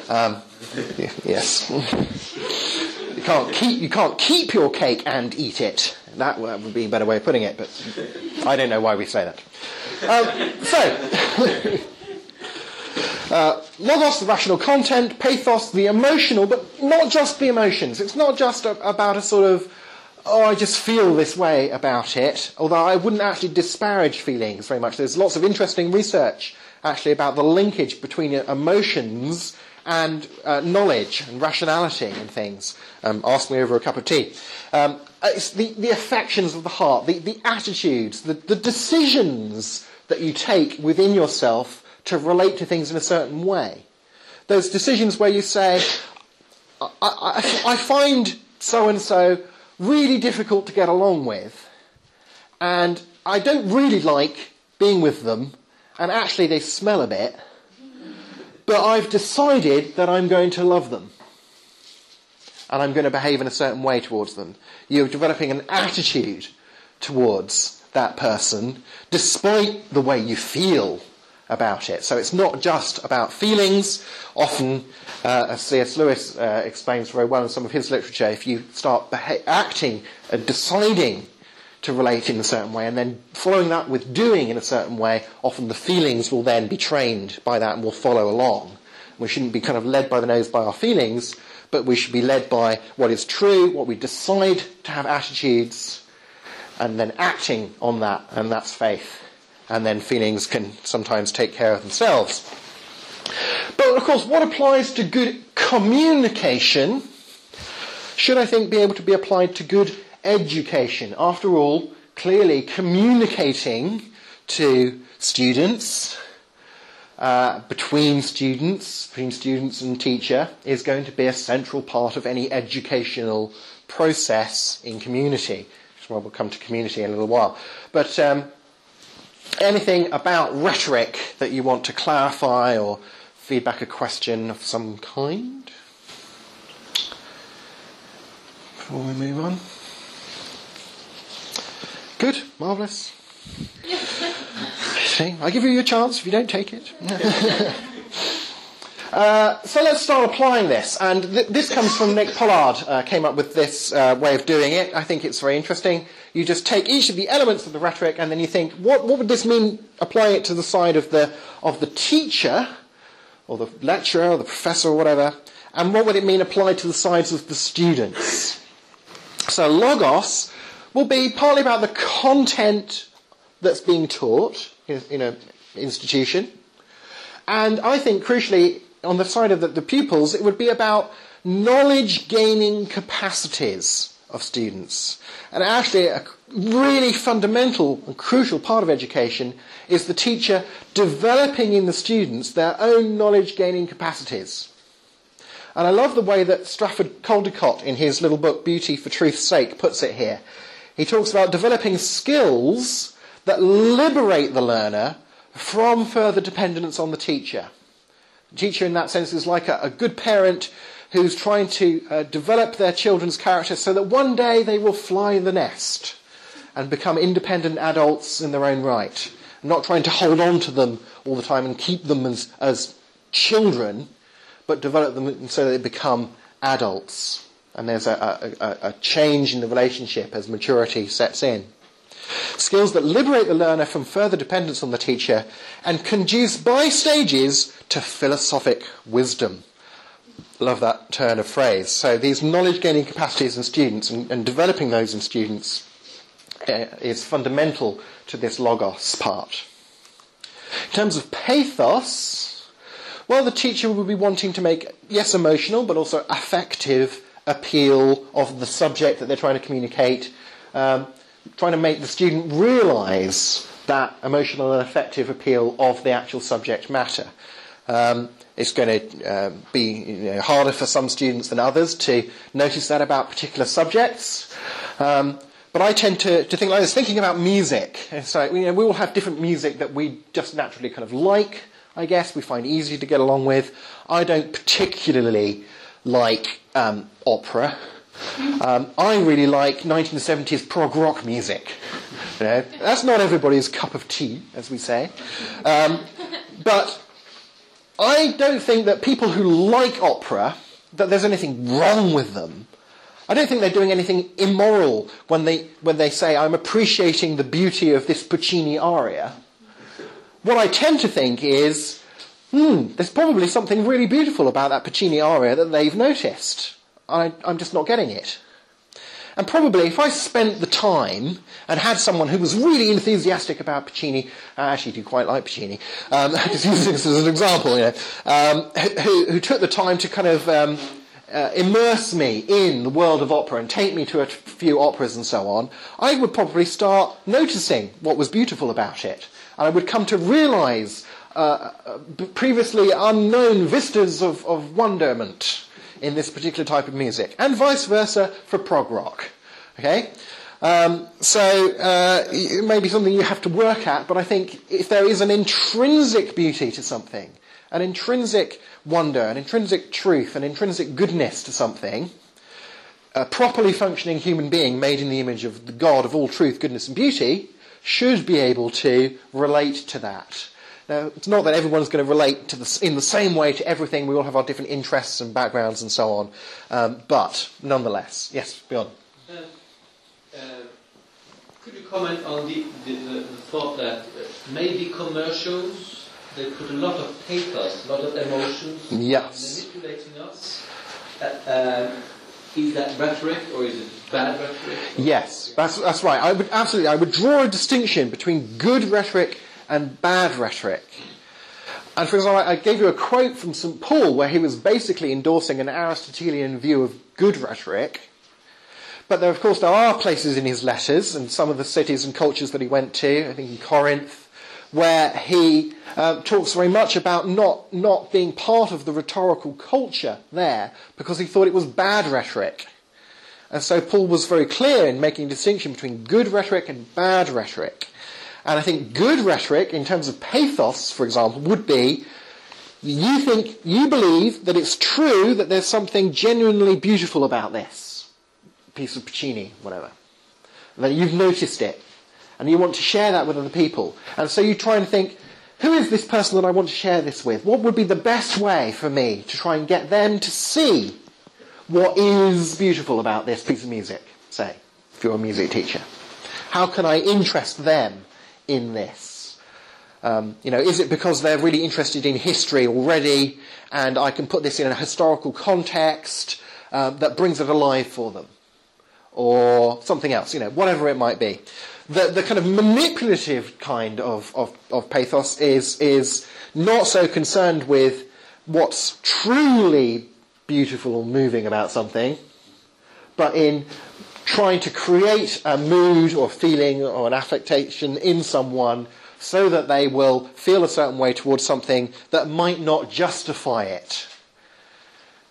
um, yes. You can't keep you can't keep your cake and eat it. That would be a better way of putting it, but I don't know why we say that. Um, so. Uh, logos, the rational content, pathos, the emotional, but not just the emotions. It's not just a, about a sort of, oh, I just feel this way about it, although I wouldn't actually disparage feelings very much. There's lots of interesting research actually about the linkage between emotions and uh, knowledge and rationality and things. Um, ask me over a cup of tea. Um, it's the, the affections of the heart, the, the attitudes, the, the decisions that you take within yourself to relate to things in a certain way. Those decisions where you say, I, I, I find so and so really difficult to get along with, and I don't really like being with them, and actually they smell a bit, but I've decided that I'm going to love them. And I'm going to behave in a certain way towards them. You're developing an attitude towards that person, despite the way you feel about it. So it's not just about feelings. Often, uh, as C.S. Lewis uh, explains very well in some of his literature, if you start beha- acting and deciding to relate in a certain way and then following that with doing in a certain way, often the feelings will then be trained by that and will follow along. We shouldn't be kind of led by the nose by our feelings, but we should be led by what is true, what we decide to have attitudes, and then acting on that, and that's faith and then feelings can sometimes take care of themselves. But of course, what applies to good communication should, I think, be able to be applied to good education. After all, clearly communicating to students, uh, between students, between students and teacher, is going to be a central part of any educational process in community. Well, we'll come to community in a little while. But um, anything about rhetoric that you want to clarify or feedback a question of some kind? Before we move on. Good, marvellous. See, I give you your chance if you don't take it. Uh, so let's start applying this. And th- this comes from Nick Pollard, uh, came up with this uh, way of doing it. I think it's very interesting. You just take each of the elements of the rhetoric and then you think, what, what would this mean applying it to the side of the, of the teacher, or the lecturer, or the professor, or whatever? And what would it mean applied to the sides of the students? So logos will be partly about the content that's being taught in, in an institution. And I think, crucially, on the side of the, the pupils, it would be about knowledge gaining capacities of students. And actually, a really fundamental and crucial part of education is the teacher developing in the students their own knowledge gaining capacities. And I love the way that Stratford Caldecott, in his little book Beauty for Truth's Sake, puts it here. He talks about developing skills that liberate the learner from further dependence on the teacher. Teacher, in that sense, is like a, a good parent who's trying to uh, develop their children's character so that one day they will fly the nest and become independent adults in their own right. Not trying to hold on to them all the time and keep them as, as children, but develop them so that they become adults. And there's a, a, a change in the relationship as maturity sets in. Skills that liberate the learner from further dependence on the teacher and conduce by stages to philosophic wisdom. Love that turn of phrase. So these knowledge gaining capacities in students and, and developing those in students uh, is fundamental to this logos part. In terms of pathos, well, the teacher will be wanting to make, yes, emotional, but also affective appeal of the subject that they're trying to communicate, um, trying to make the student realize that emotional and affective appeal of the actual subject matter. Um, it's going to uh, be you know, harder for some students than others to notice that about particular subjects. Um, but I tend to, to think like this, thinking about music. Like, you know, we all have different music that we just naturally kind of like, I guess, we find easy to get along with. I don't particularly like um, opera. Um, I really like 1970s prog rock music. You know, that's not everybody's cup of tea, as we say. Um, but I don't think that people who like opera, that there's anything wrong with them. I don't think they're doing anything immoral when they, when they say, I'm appreciating the beauty of this Puccini aria. What I tend to think is, hmm, there's probably something really beautiful about that Puccini aria that they've noticed. I, I'm just not getting it. And probably if I spent the time and had someone who was really enthusiastic about Puccini, I actually do quite like Puccini, um, just using this as an example, you know, um, who, who, took the time to kind of um, uh, immerse me in the world of opera and take me to a few operas and so on, I would probably start noticing what was beautiful about it. And I would come to realize uh, uh previously unknown vistas of, of wonderment in this particular type of music, and vice versa for prog rock. Okay? Um, so uh, it may be something you have to work at, but I think if there is an intrinsic beauty to something, an intrinsic wonder, an intrinsic truth, an intrinsic goodness to something, a properly functioning human being made in the image of the God of all truth, goodness, and beauty should be able to relate to that. Now, it's not that everyone's going to relate to the, in the same way to everything. We all have our different interests and backgrounds and so on. Um, but nonetheless, yes, beyond. Uh, uh, could you comment on the, the, the thought that uh, maybe commercials they put a lot of pathos, a lot of emotions, yes. manipulating us? Uh, uh, is that rhetoric or is it bad rhetoric? Yes, that's, that's right. I would absolutely. I would draw a distinction between good rhetoric and bad rhetoric. And for example, I gave you a quote from St. Paul where he was basically endorsing an Aristotelian view of good rhetoric. But there, of course, there are places in his letters and some of the cities and cultures that he went to, I think in Corinth, where he uh, talks very much about not, not being part of the rhetorical culture there because he thought it was bad rhetoric. And so Paul was very clear in making a distinction between good rhetoric and bad rhetoric. And I think good rhetoric, in terms of pathos, for example, would be you think, you believe that it's true that there's something genuinely beautiful about this piece of Puccini, whatever. That you've noticed it. And you want to share that with other people. And so you try and think, who is this person that I want to share this with? What would be the best way for me to try and get them to see what is beautiful about this piece of music, say, if you're a music teacher? How can I interest them in this? Um, you know, is it because they're really interested in history already, and I can put this in a historical context um, that brings it alive for them, or something else? You know, whatever it might be. The, the kind of manipulative kind of, of, of pathos is is not so concerned with what's truly beautiful or moving about something, but in trying to create a mood or feeling or an affectation in someone so that they will feel a certain way towards something that might not justify it.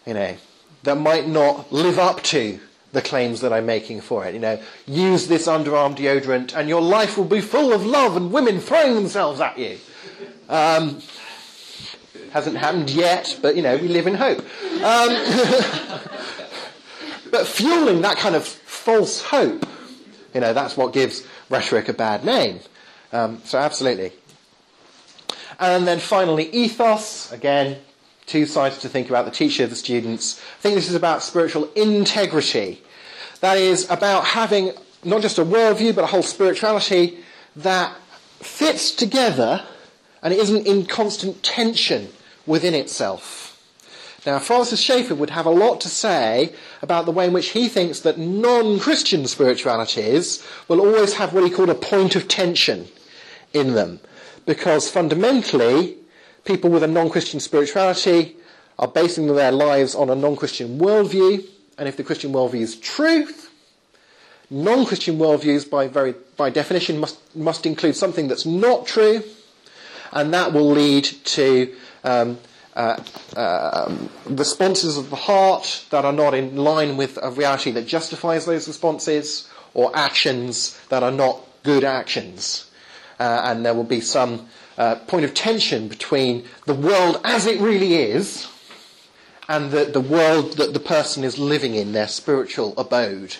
You know, that might not live up to the claims that I'm making for it. You know, use this underarm deodorant and your life will be full of love and women throwing themselves at you. Um, hasn't happened yet, but you know, we live in hope. Um, but fueling that kind of false hope. You know, that's what gives rhetoric a bad name. Um, so absolutely. And then finally, ethos. Again, two sides to think about the teacher, the students. I think this is about spiritual integrity. That is about having not just a worldview, but a whole spirituality that fits together and isn't in constant tension within itself. Now, Francis Schaeffer would have a lot to say about the way in which he thinks that non-Christian spiritualities will always have what he called a point of tension in them. Because fundamentally, people with a non-Christian spirituality are basing their lives on a non-Christian worldview, and if the Christian worldview is truth, non-Christian worldviews by very by definition must must include something that's not true, and that will lead to um, uh, uh, responses of the heart that are not in line with a reality that justifies those responses, or actions that are not good actions. Uh, and there will be some uh, point of tension between the world as it really is and the, the world that the person is living in, their spiritual abode,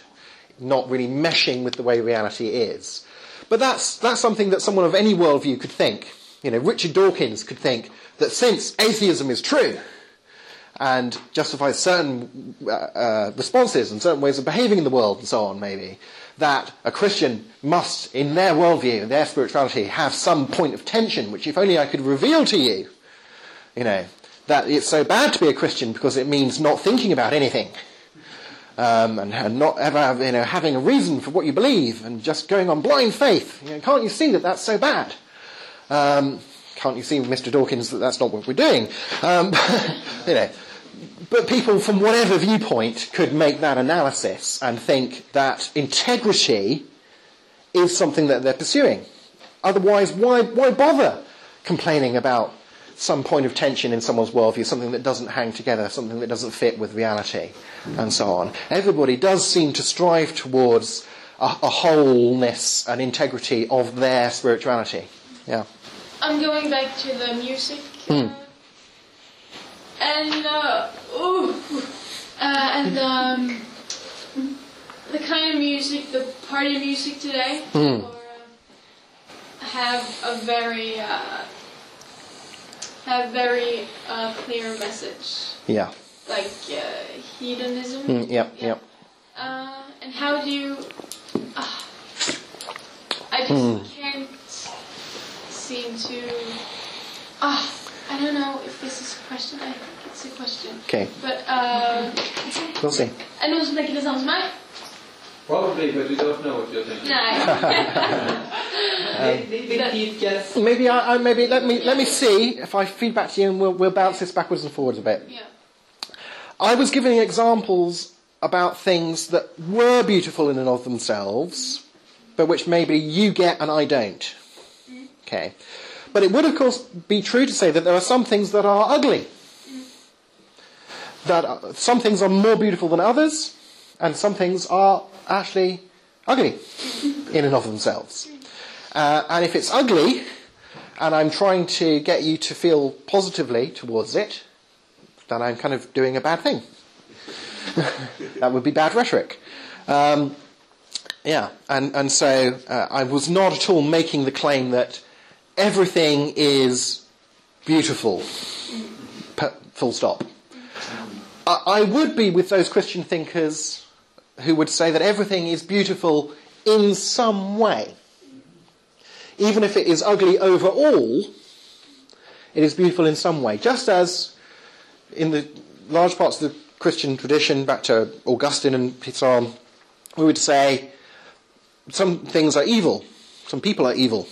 not really meshing with the way reality is. But that's, that's something that someone of any worldview could think. You know, Richard Dawkins could think that since atheism is true and justifies certain uh, uh, responses and certain ways of behaving in the world and so on, maybe, that a Christian must, in their worldview, their spirituality, have some point of tension, which if only I could reveal to you, you know, that it's so bad to be a Christian because it means not thinking about anything. Um, and, and, not ever, you know, having a reason for what you believe and just going on blind faith. You know, can't you see that that's so bad? Um, can't you see, Mr. Dawkins, that that's not what we're doing? Um, you know, but people from whatever viewpoint could make that analysis and think that integrity is something that they're pursuing. Otherwise, why, why bother complaining about some point of tension in someone's worldview, something that doesn't hang together, something that doesn't fit with reality, and so on. Everybody does seem to strive towards a, a wholeness and integrity of their spirituality. Yeah. I'm going back to the music. Uh, and, uh, ooh, uh, and, um, the kind of music, the party music today, or, uh, have a very, uh, have very uh, clear message, Yeah. like uh, hedonism. Mm, yep, yep. Uh, and how do you? Uh, I just can't seem to. Ah, I don't know if this is a question. I think it's a question. Okay, But uh, we'll see. är det någon som tänker detsamma som mig? Probably, but we don't know what you're thinking. Nej. Maybe Maybe I, I maybe let me let me see if I feed back to you and we'll, we'll bounce this backwards and forwards a bit. yeah. I was giving examples about things that were beautiful in and of themselves, but which maybe you get and I don't. Okay. But it would, of course, be true to say that there are some things that are ugly. That uh, some things are more beautiful than others, and some things are actually ugly in and of themselves. Uh, and if it's ugly, and I'm trying to get you to feel positively towards it, then I'm kind of doing a bad thing. that would be bad rhetoric. Um, yeah, and, and so uh, I was not at all making the claim that everything is beautiful, full stop. I, would be with those Christian thinkers who would say that everything is beautiful in some way. Even if it is ugly overall, it is beautiful in some way. Just as in the large parts of the Christian tradition, back to Augustine and on, we would say some things are evil, some people are evil.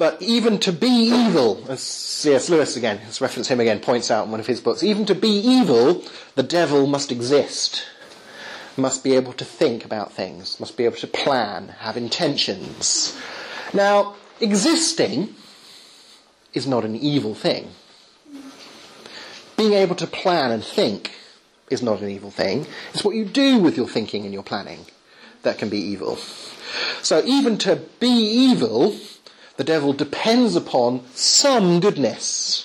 But even to be evil, as C.S. Lewis again, let's reference him again, points out in one of his books, even to be evil, the devil must exist, must be able to think about things, must be able to plan, have intentions. Now, existing is not an evil thing. Being able to plan and think is not an evil thing. It's what you do with your thinking and your planning that can be evil. So even to be evil, the devil depends upon some goodness.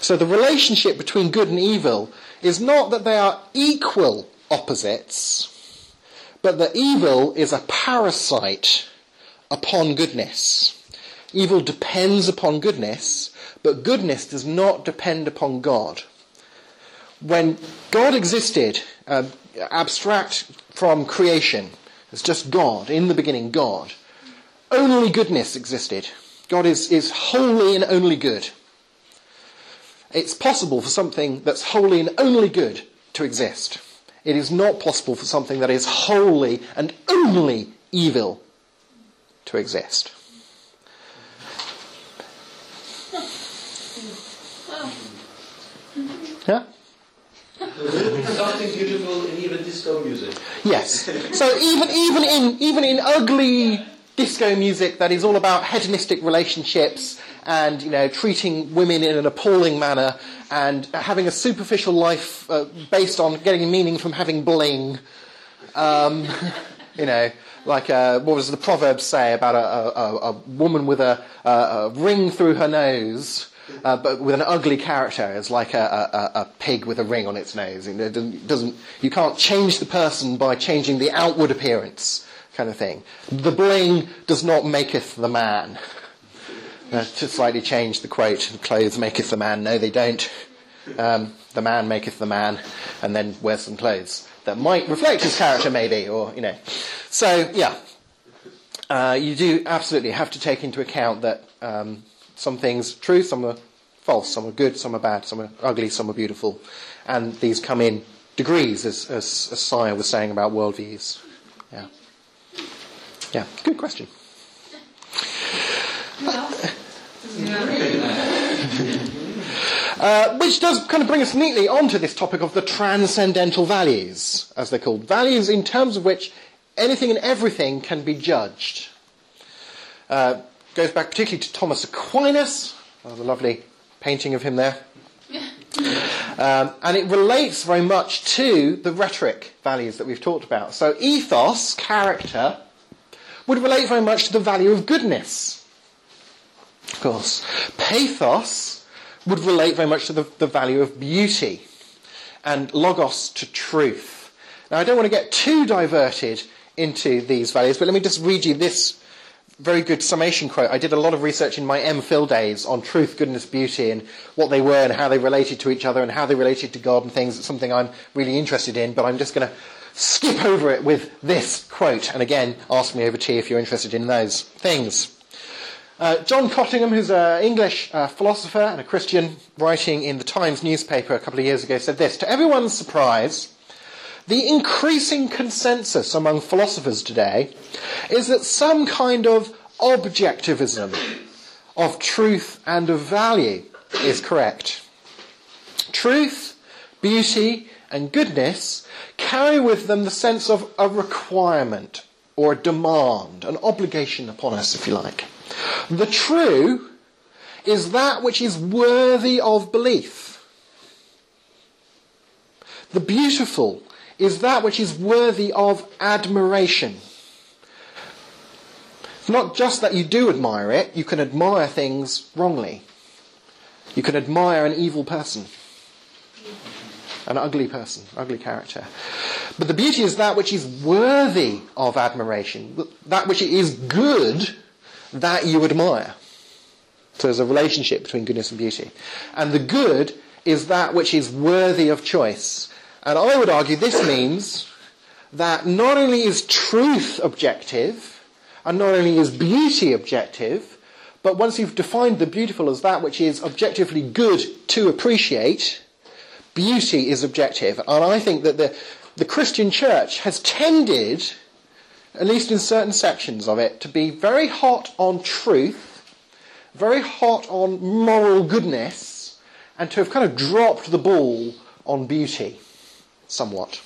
So the relationship between good and evil is not that they are equal opposites, but that evil is a parasite upon goodness. Evil depends upon goodness, but goodness does not depend upon God. When God existed, uh, abstract from creation, as just God, in the beginning, God, only goodness existed. God is, is wholly and only good. It's possible for something that's wholly and only good to exist. It is not possible for something that is wholly and only evil to exist. Yeah? Something beautiful in even disco music. Yes. So even even in even in ugly disco music that is all about hedonistic relationships and you know treating women in an appalling manner and having a superficial life uh, based on getting meaning from having bling. Um, you know, like uh, what does the proverb say about a, a, a woman with a, a, ring through her nose? Uh, but with an ugly character it's like a, pig with a ring on its nose. You, know, it doesn't, doesn't, you can't change the person by changing the outward appearance, kind of thing. The bling does not maketh the man. Uh, to slightly change the quote, the clothes maketh the man. No, they don't. Um, the man maketh the man, and then wears some clothes that might reflect his character, maybe, or you know. So yeah, uh, you do absolutely have to take into account that um, some things are true, some are false, some are good, some are bad, some are ugly, some are beautiful. And these come in degrees, as, as, as Sire was saying about worldviews. Yeah. Yeah, good question. Uh, which does kind of bring us neatly onto this topic of the transcendental values, as they're called. Values in terms of which anything and everything can be judged. Uh, goes back particularly to Thomas Aquinas. The lovely painting of him there. Um, and it relates very much to the rhetoric values that we've talked about. So, ethos, character, would relate very much to the value of goodness. Of course. Pathos would relate very much to the, the value of beauty. And logos to truth. Now, I don't want to get too diverted into these values, but let me just read you this very good summation quote. I did a lot of research in my MPhil days on truth, goodness, beauty, and what they were and how they related to each other and how they related to God and things. It's something I'm really interested in, but I'm just going to skip over it with this quote. And again, ask me over tea if you're interested in those things. Uh, John Cottingham, who's an English uh, philosopher and a Christian, writing in the Times newspaper a couple of years ago, said this To everyone's surprise, the increasing consensus among philosophers today is that some kind of objectivism of truth and of value is correct. Truth, beauty, and goodness carry with them the sense of a requirement or a demand, an obligation upon us, if you like. The true is that which is worthy of belief. The beautiful is that which is worthy of admiration. It's not just that you do admire it, you can admire things wrongly. You can admire an evil person, an ugly person, ugly character. But the beauty is that which is worthy of admiration, that which is good that you admire. So there's a relationship between goodness and beauty. And the good is that which is worthy of choice. And I would argue this means that not only is truth objective, and not only is beauty objective, but once you've defined the beautiful as that which is objectively good to appreciate, beauty is objective. And I think that the, the Christian church has tended, at least in certain sections of it, to be very hot on truth, very hot on moral goodness, and to have kind of dropped the ball on beauty somewhat.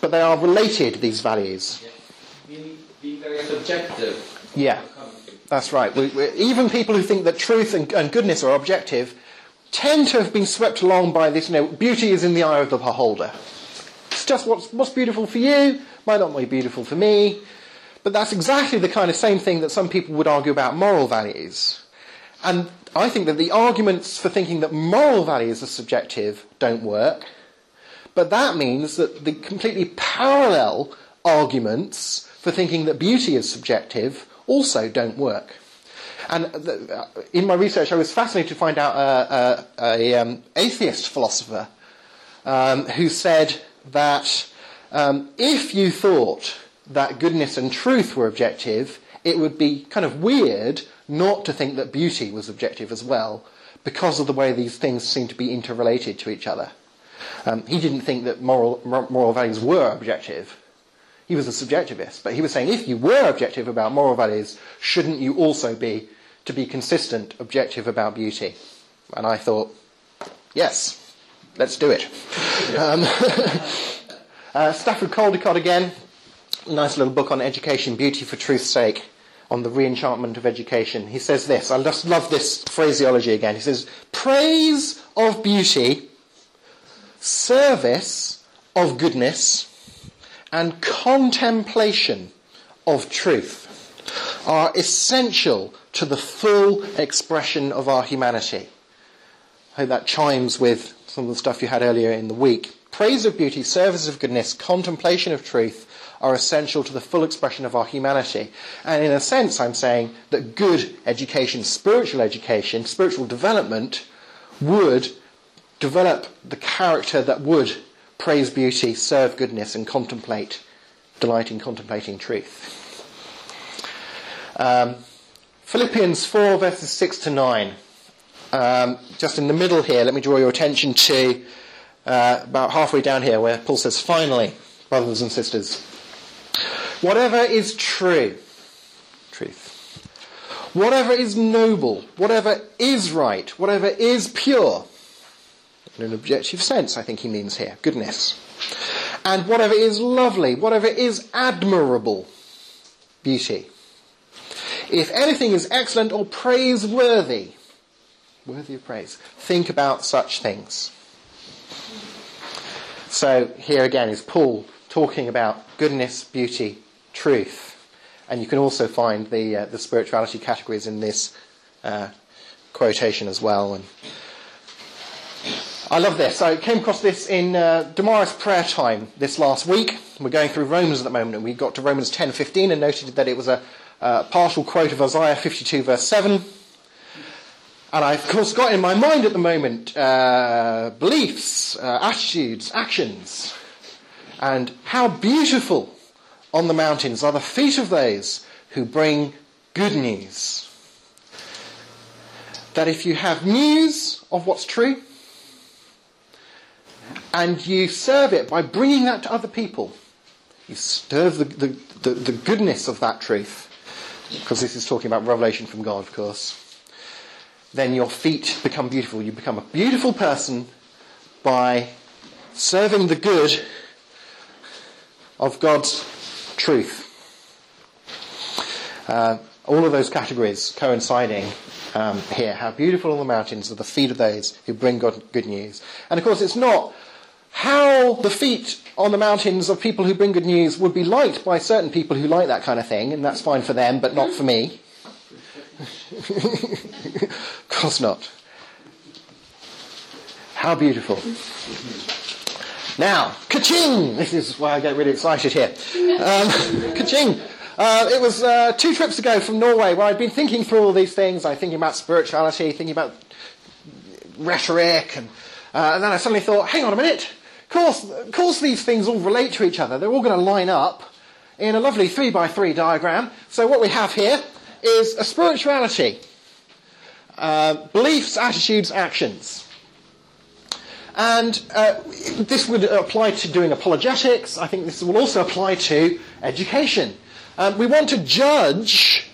But they are related, these values. Being, being very subjective. Yeah, that's right. We, we, even people who think that truth and, and, goodness are objective tend to have been swept along by this, you know, beauty is in the eye of the beholder. It's just what's, what's beautiful for you might not be beautiful for me. But that's exactly the kind of same thing that some people would argue about moral values. And I think that the arguments for thinking that moral values are subjective don't work. But that means that the completely parallel arguments for thinking that beauty is subjective also don't work. And uh, in my research, I was fascinated to find out uh, uh, a um, atheist philosopher um, who said that um, if you thought that goodness and truth were objective, it would be kind of weird not to think that beauty was objective as well, because of the way these things seem to be interrelated to each other. Um, he didn't think that moral, moral values were objective. He was a subjectivist, but he was saying if you were objective about moral values, shouldn't you also be, to be consistent, objective about beauty? And I thought, yes, let's do it. Um, uh, Stratford Caldecott again, nice little book on education, beauty for truth's sake on the reenchantment of education. He says this, I just love this phraseology again. He says, praise of beauty, service of goodness, and contemplation of truth are essential to the full expression of our humanity. I hope that chimes with some of the stuff you had earlier in the week. Praise of beauty, service of goodness, contemplation of truth are essential to the full expression of our humanity. And in a sense, I'm saying that good education, spiritual education, spiritual development would develop the character that would praise beauty, serve goodness, and contemplate, delight in contemplating truth. Um, Philippians 4, verses 6 to 9. Um, just in the middle here, let me draw your attention to uh, about halfway down here where Paul says, Finally, brothers and sisters, Whatever is true, truth. Whatever is noble, whatever is right, whatever is pure, in an objective sense, I think he means here, goodness. And whatever is lovely, whatever is admirable, beauty. If anything is excellent or praiseworthy, worthy of praise, think about such things. So here again is Paul talking about goodness, beauty, truth. And you can also find the, uh, the spirituality categories in this uh, quotation as well. And I love this. I came across this in uh, Damaris prayer time this last week. We're going through Romans at the moment, and we got to Romans 10:15 and noted that it was a partial quote of Isaiah 52 verse 7. And I, of course, got in my mind at the moment uh, beliefs, uh, attitudes, actions, and how beautiful on the mountains are the feet of those who bring good news. That if you have news of what's true, and you serve it by bringing that to other people, you serve the, the, the, the goodness of that truth, because this is talking about revelation from God, of course, then your feet become beautiful. You become a beautiful person by serving the good of God's truth. Uh, all of those categories coinciding um, here. How beautiful are the mountains are the feet of those who bring God good news. And of course, it's not how the feet on the mountains of people who bring good news would be liked by certain people who like that kind of thing, and that's fine for them, but not for me. of course not. How beautiful. Now, ka-ching! This is why I get really excited here. Um, ka-ching! Uh, it was uh, two trips ago from Norway where I'd been thinking through all these things. I was thinking about spirituality, thinking about rhetoric, and, uh, and then I suddenly thought, hang on a minute. Of course, of course these things all relate to each other. They're all going to line up in a lovely three by three diagram. So what we have here is a spirituality. Uh, beliefs, attitudes, actions. And uh, this would apply to doing apologetics. I think this will also apply to education. Um, we want to judge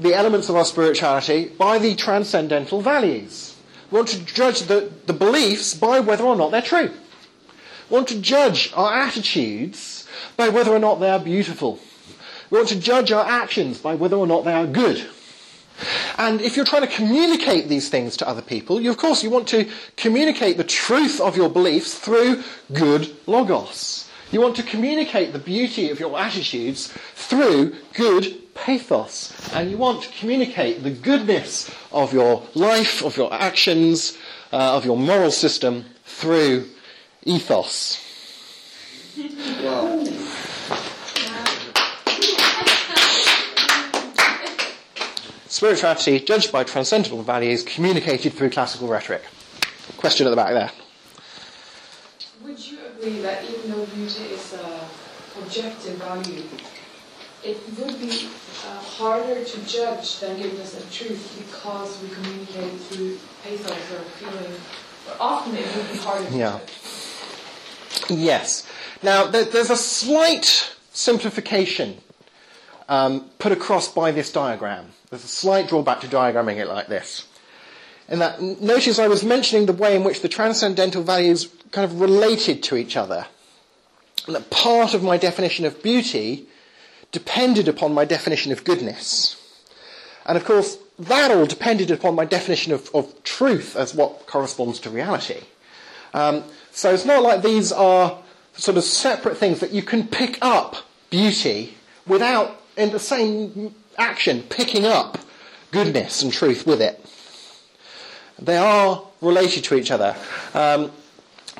the elements of our spirituality by the transcendental values. Want to judge the, the beliefs by whether or not they're true. We want to judge our attitudes by whether or not they are beautiful. We want to judge our actions by whether or not they are good. And if you're trying to communicate these things to other people, you, of course, you want to communicate the truth of your beliefs through good logos. You want to communicate the beauty of your attitudes through good pathos. And you want to communicate the goodness of your life, of your actions, uh, of your moral system through ethos. Wow. spirituality judged by transcendental values communicated through classical rhetoric. Question at the back there. Would you agree that even though beauty is an objective value, it would be uh, harder to judge than giving us a truth because we communicate through pathos or feeling? But often it would be harder to Yeah. judge. Yes. Now, there, there's a slight simplification um, put across by this diagram. There's a slight drawback to diagramming it like this. In that, notice I was mentioning the way in which the transcendental values kind of related to each other. And that part of my definition of beauty depended upon my definition of goodness. And of course, that all depended upon my definition of, of truth as what corresponds to reality. Um, so it's not like these are sort of separate things that you can pick up beauty without, in the same action, picking up goodness and truth with it. They are related to each other. Um,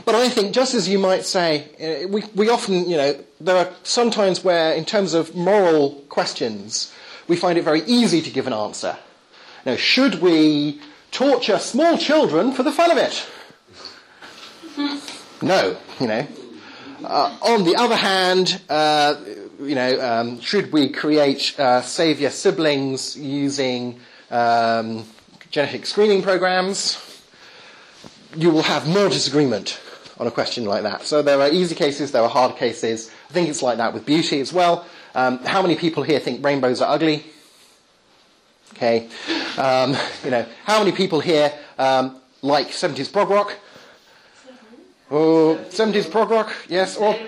but I think, just as you might say, uh, we, we often, you know, there are sometimes where, in terms of moral questions, we find it very easy to give an answer. Now, should we torture small children for the fun of it? No, you know. Uh, on the other hand, uh, you know, um, should we create uh, saviour siblings using um, genetic screening programs? You will have more disagreement on a question like that. So there are easy cases, there are hard cases. I think it's like that with beauty as well. Um, how many people here think rainbows are ugly? Okay. Um, you know, how many people here um, like 70s prog rock? Oh, 70s prog rock, yes. Or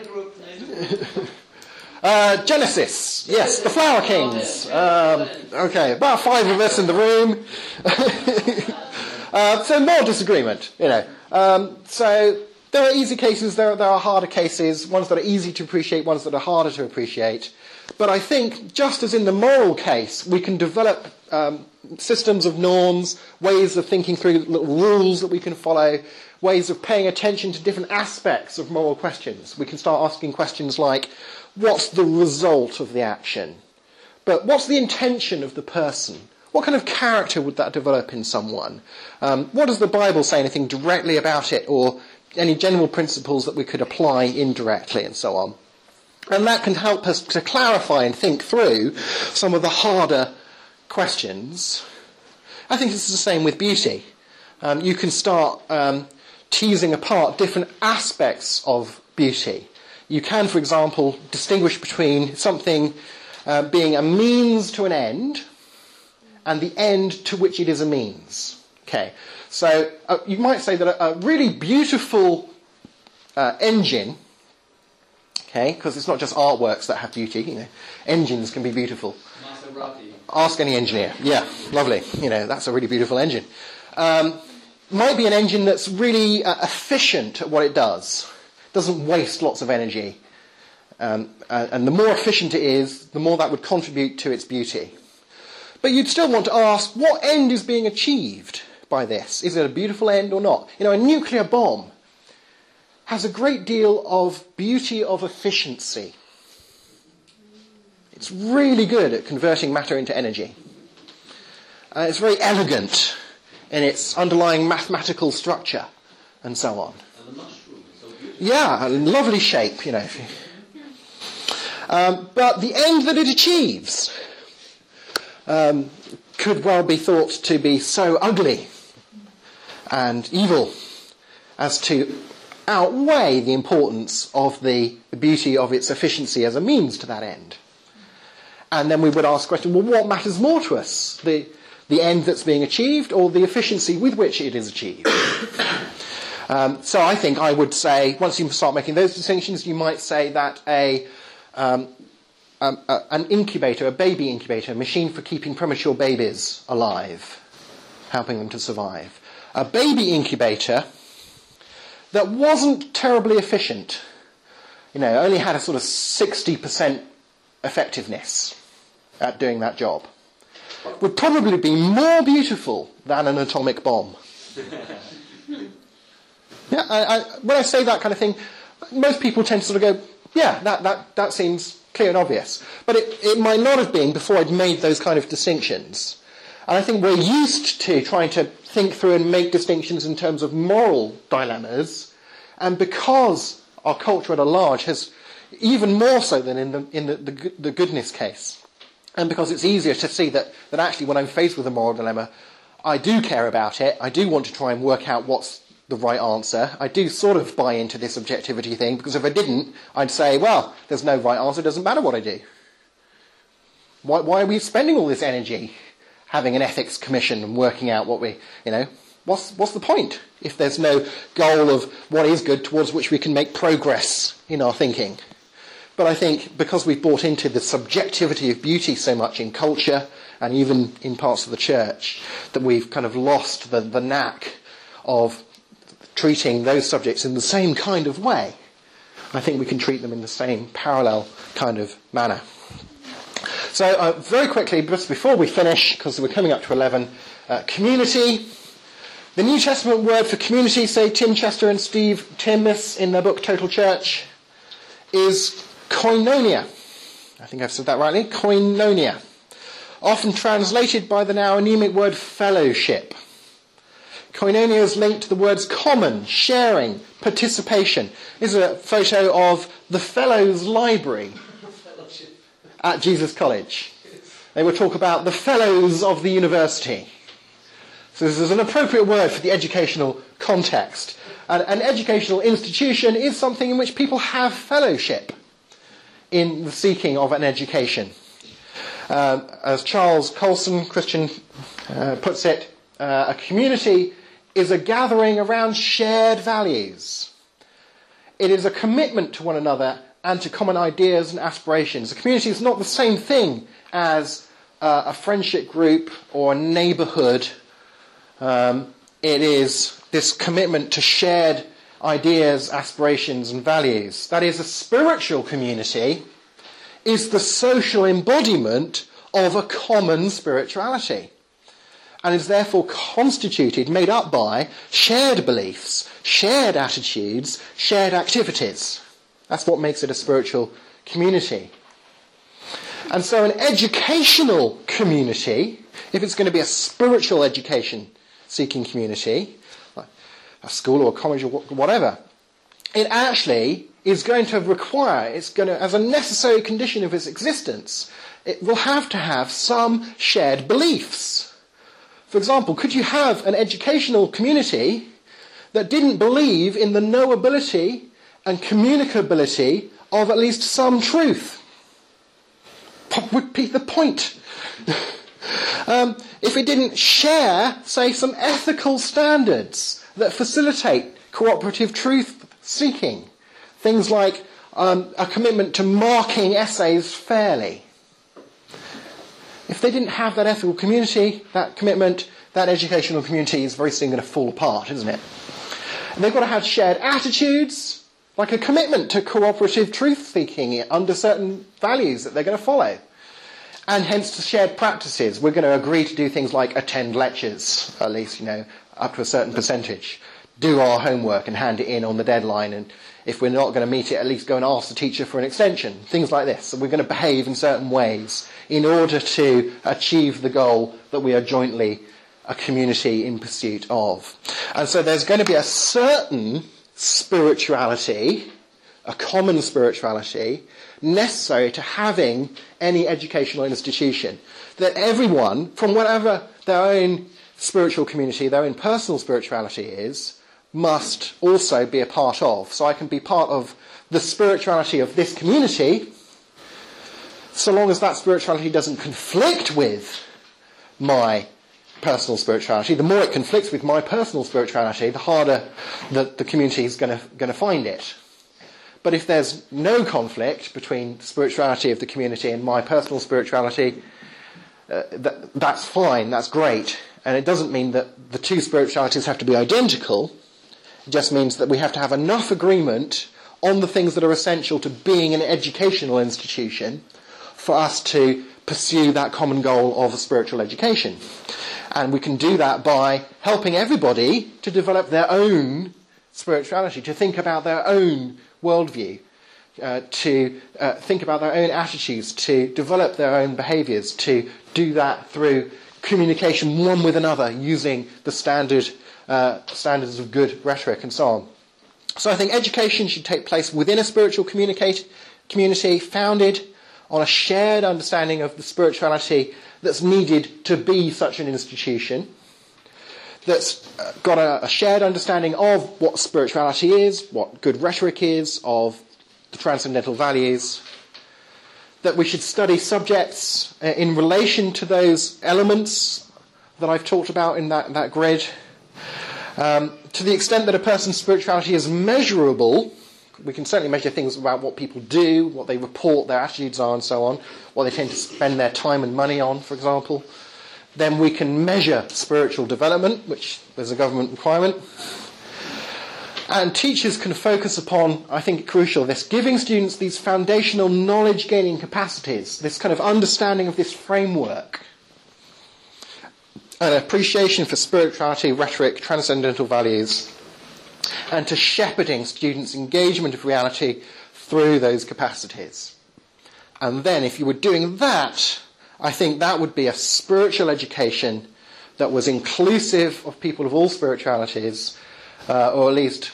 uh, Genesis, yes, the Flower Kings. Um, okay, about five of us in the room. uh, so more disagreement, you know. Um, so there are easy cases, there are, there are harder cases, ones that are easy to appreciate, ones that are harder to appreciate. But I think, just as in the moral case, we can develop um, systems of norms, ways of thinking through little rules that we can follow, ways of paying attention to different aspects of moral questions. We can start asking questions like, what's the result of the action? But what's the intention of the person? What kind of character would that develop in someone? Um, what does the Bible say anything directly about it, or any general principles that we could apply indirectly, and so on? And that can help us to clarify and think through some of the harder questions. I think it's the same with beauty. Um, you can start um, teasing apart different aspects of beauty. You can, for example, distinguish between something uh, being a means to an end and the end to which it is a means. Okay, so uh, you might say that a, a really beautiful uh, engine okay? Because it's not just artworks that have beauty. You know, engines can be beautiful. Maserati. Ask any engineer. Yeah, lovely. You know, that's a really beautiful engine. Um, might be an engine that's really uh, efficient at what it does. Doesn't waste lots of energy. Um, uh, and the more efficient it is, the more that would contribute to its beauty. But you'd still want to ask, what end is being achieved by this? Is it a beautiful end or not? You know, a nuclear bomb has a great deal of beauty of efficiency. It's really good at converting matter into energy. Uh, it's very elegant in its underlying mathematical structure and so on. And mushroom. So. Yeah, lovely shape, you know. Um, but the end that it achieves um, could well be thought to be so ugly and evil as to outweigh the importance of the beauty of its efficiency as a means to that end. And then we would ask the question, well, what matters more to us? The, the end that's being achieved or the efficiency with which it is achieved? Um, so I think I would say, once you start making those distinctions, you might say that a, um, um, a, an incubator, a baby incubator, a machine for keeping premature babies alive, helping them to survive. A baby incubator that wasn't terribly efficient, you know, only had a sort of 60% effectiveness at doing that job, would probably be more beautiful than an atomic bomb. Yeah, I, I, when I say that kind of thing, most people tend to sort of go, yeah, that, that, that seems clear and obvious. But it, it might not have been before I'd made those kind of distinctions. And I think we're used to trying to think through and make distinctions in terms of moral dilemmas. And because our culture at a large has, even more so than in the, in the, the, the goodness case, and because it's easier to see that, that actually when I'm faced with a moral dilemma, I do care about it, I do want to try and work out what's the right answer. I do sort of buy into this objectivity thing because if I didn't, I'd say, well, there's no right answer, it doesn't matter what I do. Why, why are we spending all this energy having an ethics commission and working out what we, you know, what's, what's the point if there's no goal of what is good towards which we can make progress in our thinking? But I think because we've bought into the subjectivity of beauty so much in culture and even in parts of the church, that we've kind of lost the, the knack of treating those subjects in the same kind of way. I think we can treat them in the same parallel kind of manner. So, uh, very quickly, just before we finish, because we're coming up to 11, uh, community. The New Testament word for community, say Tim Chester and Steve Timmis in their book Total Church, is koinonia. I think I've said that rightly. Koinonia. Often translated by the now anemic word fellowship. Koinonia is linked to the words common, sharing, participation. This is a photo of the Fellows Library at Jesus College. They will talk about the fellows of the university. So this is an appropriate word for the educational context. And an educational institution is something in which people have fellowship in the seeking of an education. Um, as Charles Colson, Christian, uh, puts it, uh, a community is a gathering around shared values. It is a commitment to one another and to common ideas and aspirations. A community is not the same thing as uh, a friendship group or a neighbourhood. Um, it is this commitment to shared ideas, aspirations, and values. That is, a spiritual community is the social embodiment of a common spirituality and is therefore constituted, made up by shared beliefs, shared attitudes, shared activities. That's what makes it a spiritual community. And so, an educational community, if it's going to be a spiritual education seeking community, like a school or a college or whatever, it actually is going to require, it's going to, as a necessary condition of its existence, it will have to have some shared beliefs. For example, could you have an educational community that didn't believe in the knowability and communicability of at least some truth. Would be the point. um, if it didn't share, say, some ethical standards that facilitate cooperative truth seeking, things like um, a commitment to marking essays fairly. If they didn't have that ethical community, that commitment, that educational community is very soon going to fall apart, isn't it? And they've got to have shared attitudes, like a commitment to cooperative truth seeking under certain values that they're going to follow. And hence to shared practices. We're going to agree to do things like attend lectures, at least, you know, up to a certain percentage. Do our homework and hand it in on the deadline. And if we're not going to meet it, at least go and ask the teacher for an extension. Things like this. So we're going to behave in certain ways in order to achieve the goal that we are jointly a community in pursuit of. And so there's going to be a certain spirituality, a common spirituality, necessary to having any educational institution. That everyone, from whatever their own spiritual community, their own personal spirituality is, must also be a part of. So I can be part of the spirituality of this community, so long as that spirituality doesn't conflict with my personal spirituality, the more it conflicts with my personal spirituality, the harder that the community is going to find it. But if there's no conflict between the spirituality of the community and my personal spirituality, uh, that, that's fine, that's great. And it doesn't mean that the two spiritualities have to be identical. It just means that we have to have enough agreement on the things that are essential to being an educational institution for us to pursue that common goal of spiritual education. And we can do that by helping everybody to develop their own spirituality, to think about their own worldview, uh, to uh, think about their own attitudes, to develop their own behaviours, to do that through communication one with another using the standard uh, standards of good rhetoric and so on. So I think education should take place within a spiritual community founded on a shared understanding of the spirituality that's needed to be such an institution, that's got a, a shared understanding of what spirituality is, what good rhetoric is, of the transcendental values, that we should study subjects uh, in relation to those elements that I've talked about in that, that grid. Um, to the extent that a person's spirituality is measurable, we can certainly measure things about what people do, what they report, their attitudes are, and so on, what they tend to spend their time and money on, for example. Then we can measure spiritual development, which there's a government requirement. And teachers can focus upon, I think, crucial, this giving students these foundational knowledge gaining capacities, this kind of understanding of this framework, an appreciation for spirituality, rhetoric, transcendental values, and to shepherding students' engagement of reality through those capacities. And then, if you were doing that, I think that would be a spiritual education that was inclusive of people of all spiritualities, uh, or at least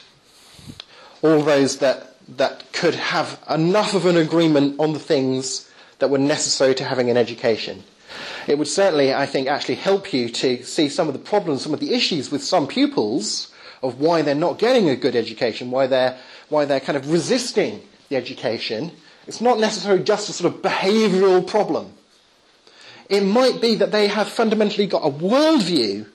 all those that, that could have enough of an agreement on the things that were necessary to having an education. It would certainly, I think, actually help you to see some of the problems, some of the issues with some pupils of why they're not getting a good education, why they're, why they're kind of resisting the education. It's not necessarily just a sort of behavioural problem. It might be that they have fundamentally got a worldview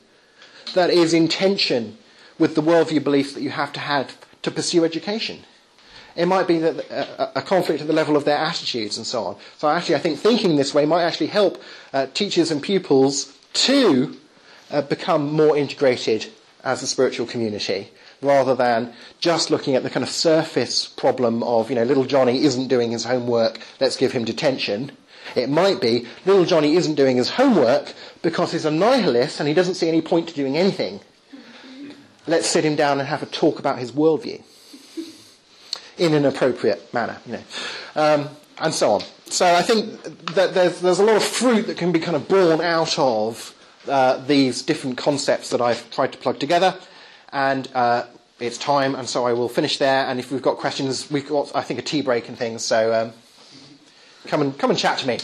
that is in tension with the worldview beliefs that you have to have to pursue education. It might be that a, a, conflict at the level of their attitudes and so on. So actually, I think thinking this way might actually help uh, teachers and pupils to uh, become more integrated as a spiritual community, rather than just looking at the kind of surface problem of, you know, little Johnny isn't doing his homework, let's give him detention. It might be little Johnny isn't doing his homework because he's a nihilist and he doesn't see any point to doing anything. Let's sit him down and have a talk about his worldview in an appropriate manner, you know, um, and so on. So I think that there's, there's a lot of fruit that can be kind of born out of uh, these different concepts that I've tried to plug together, and uh, it's time, and so I will finish there. And if we've got questions, we've got I think a tea break and things, so um, come and come and chat to me.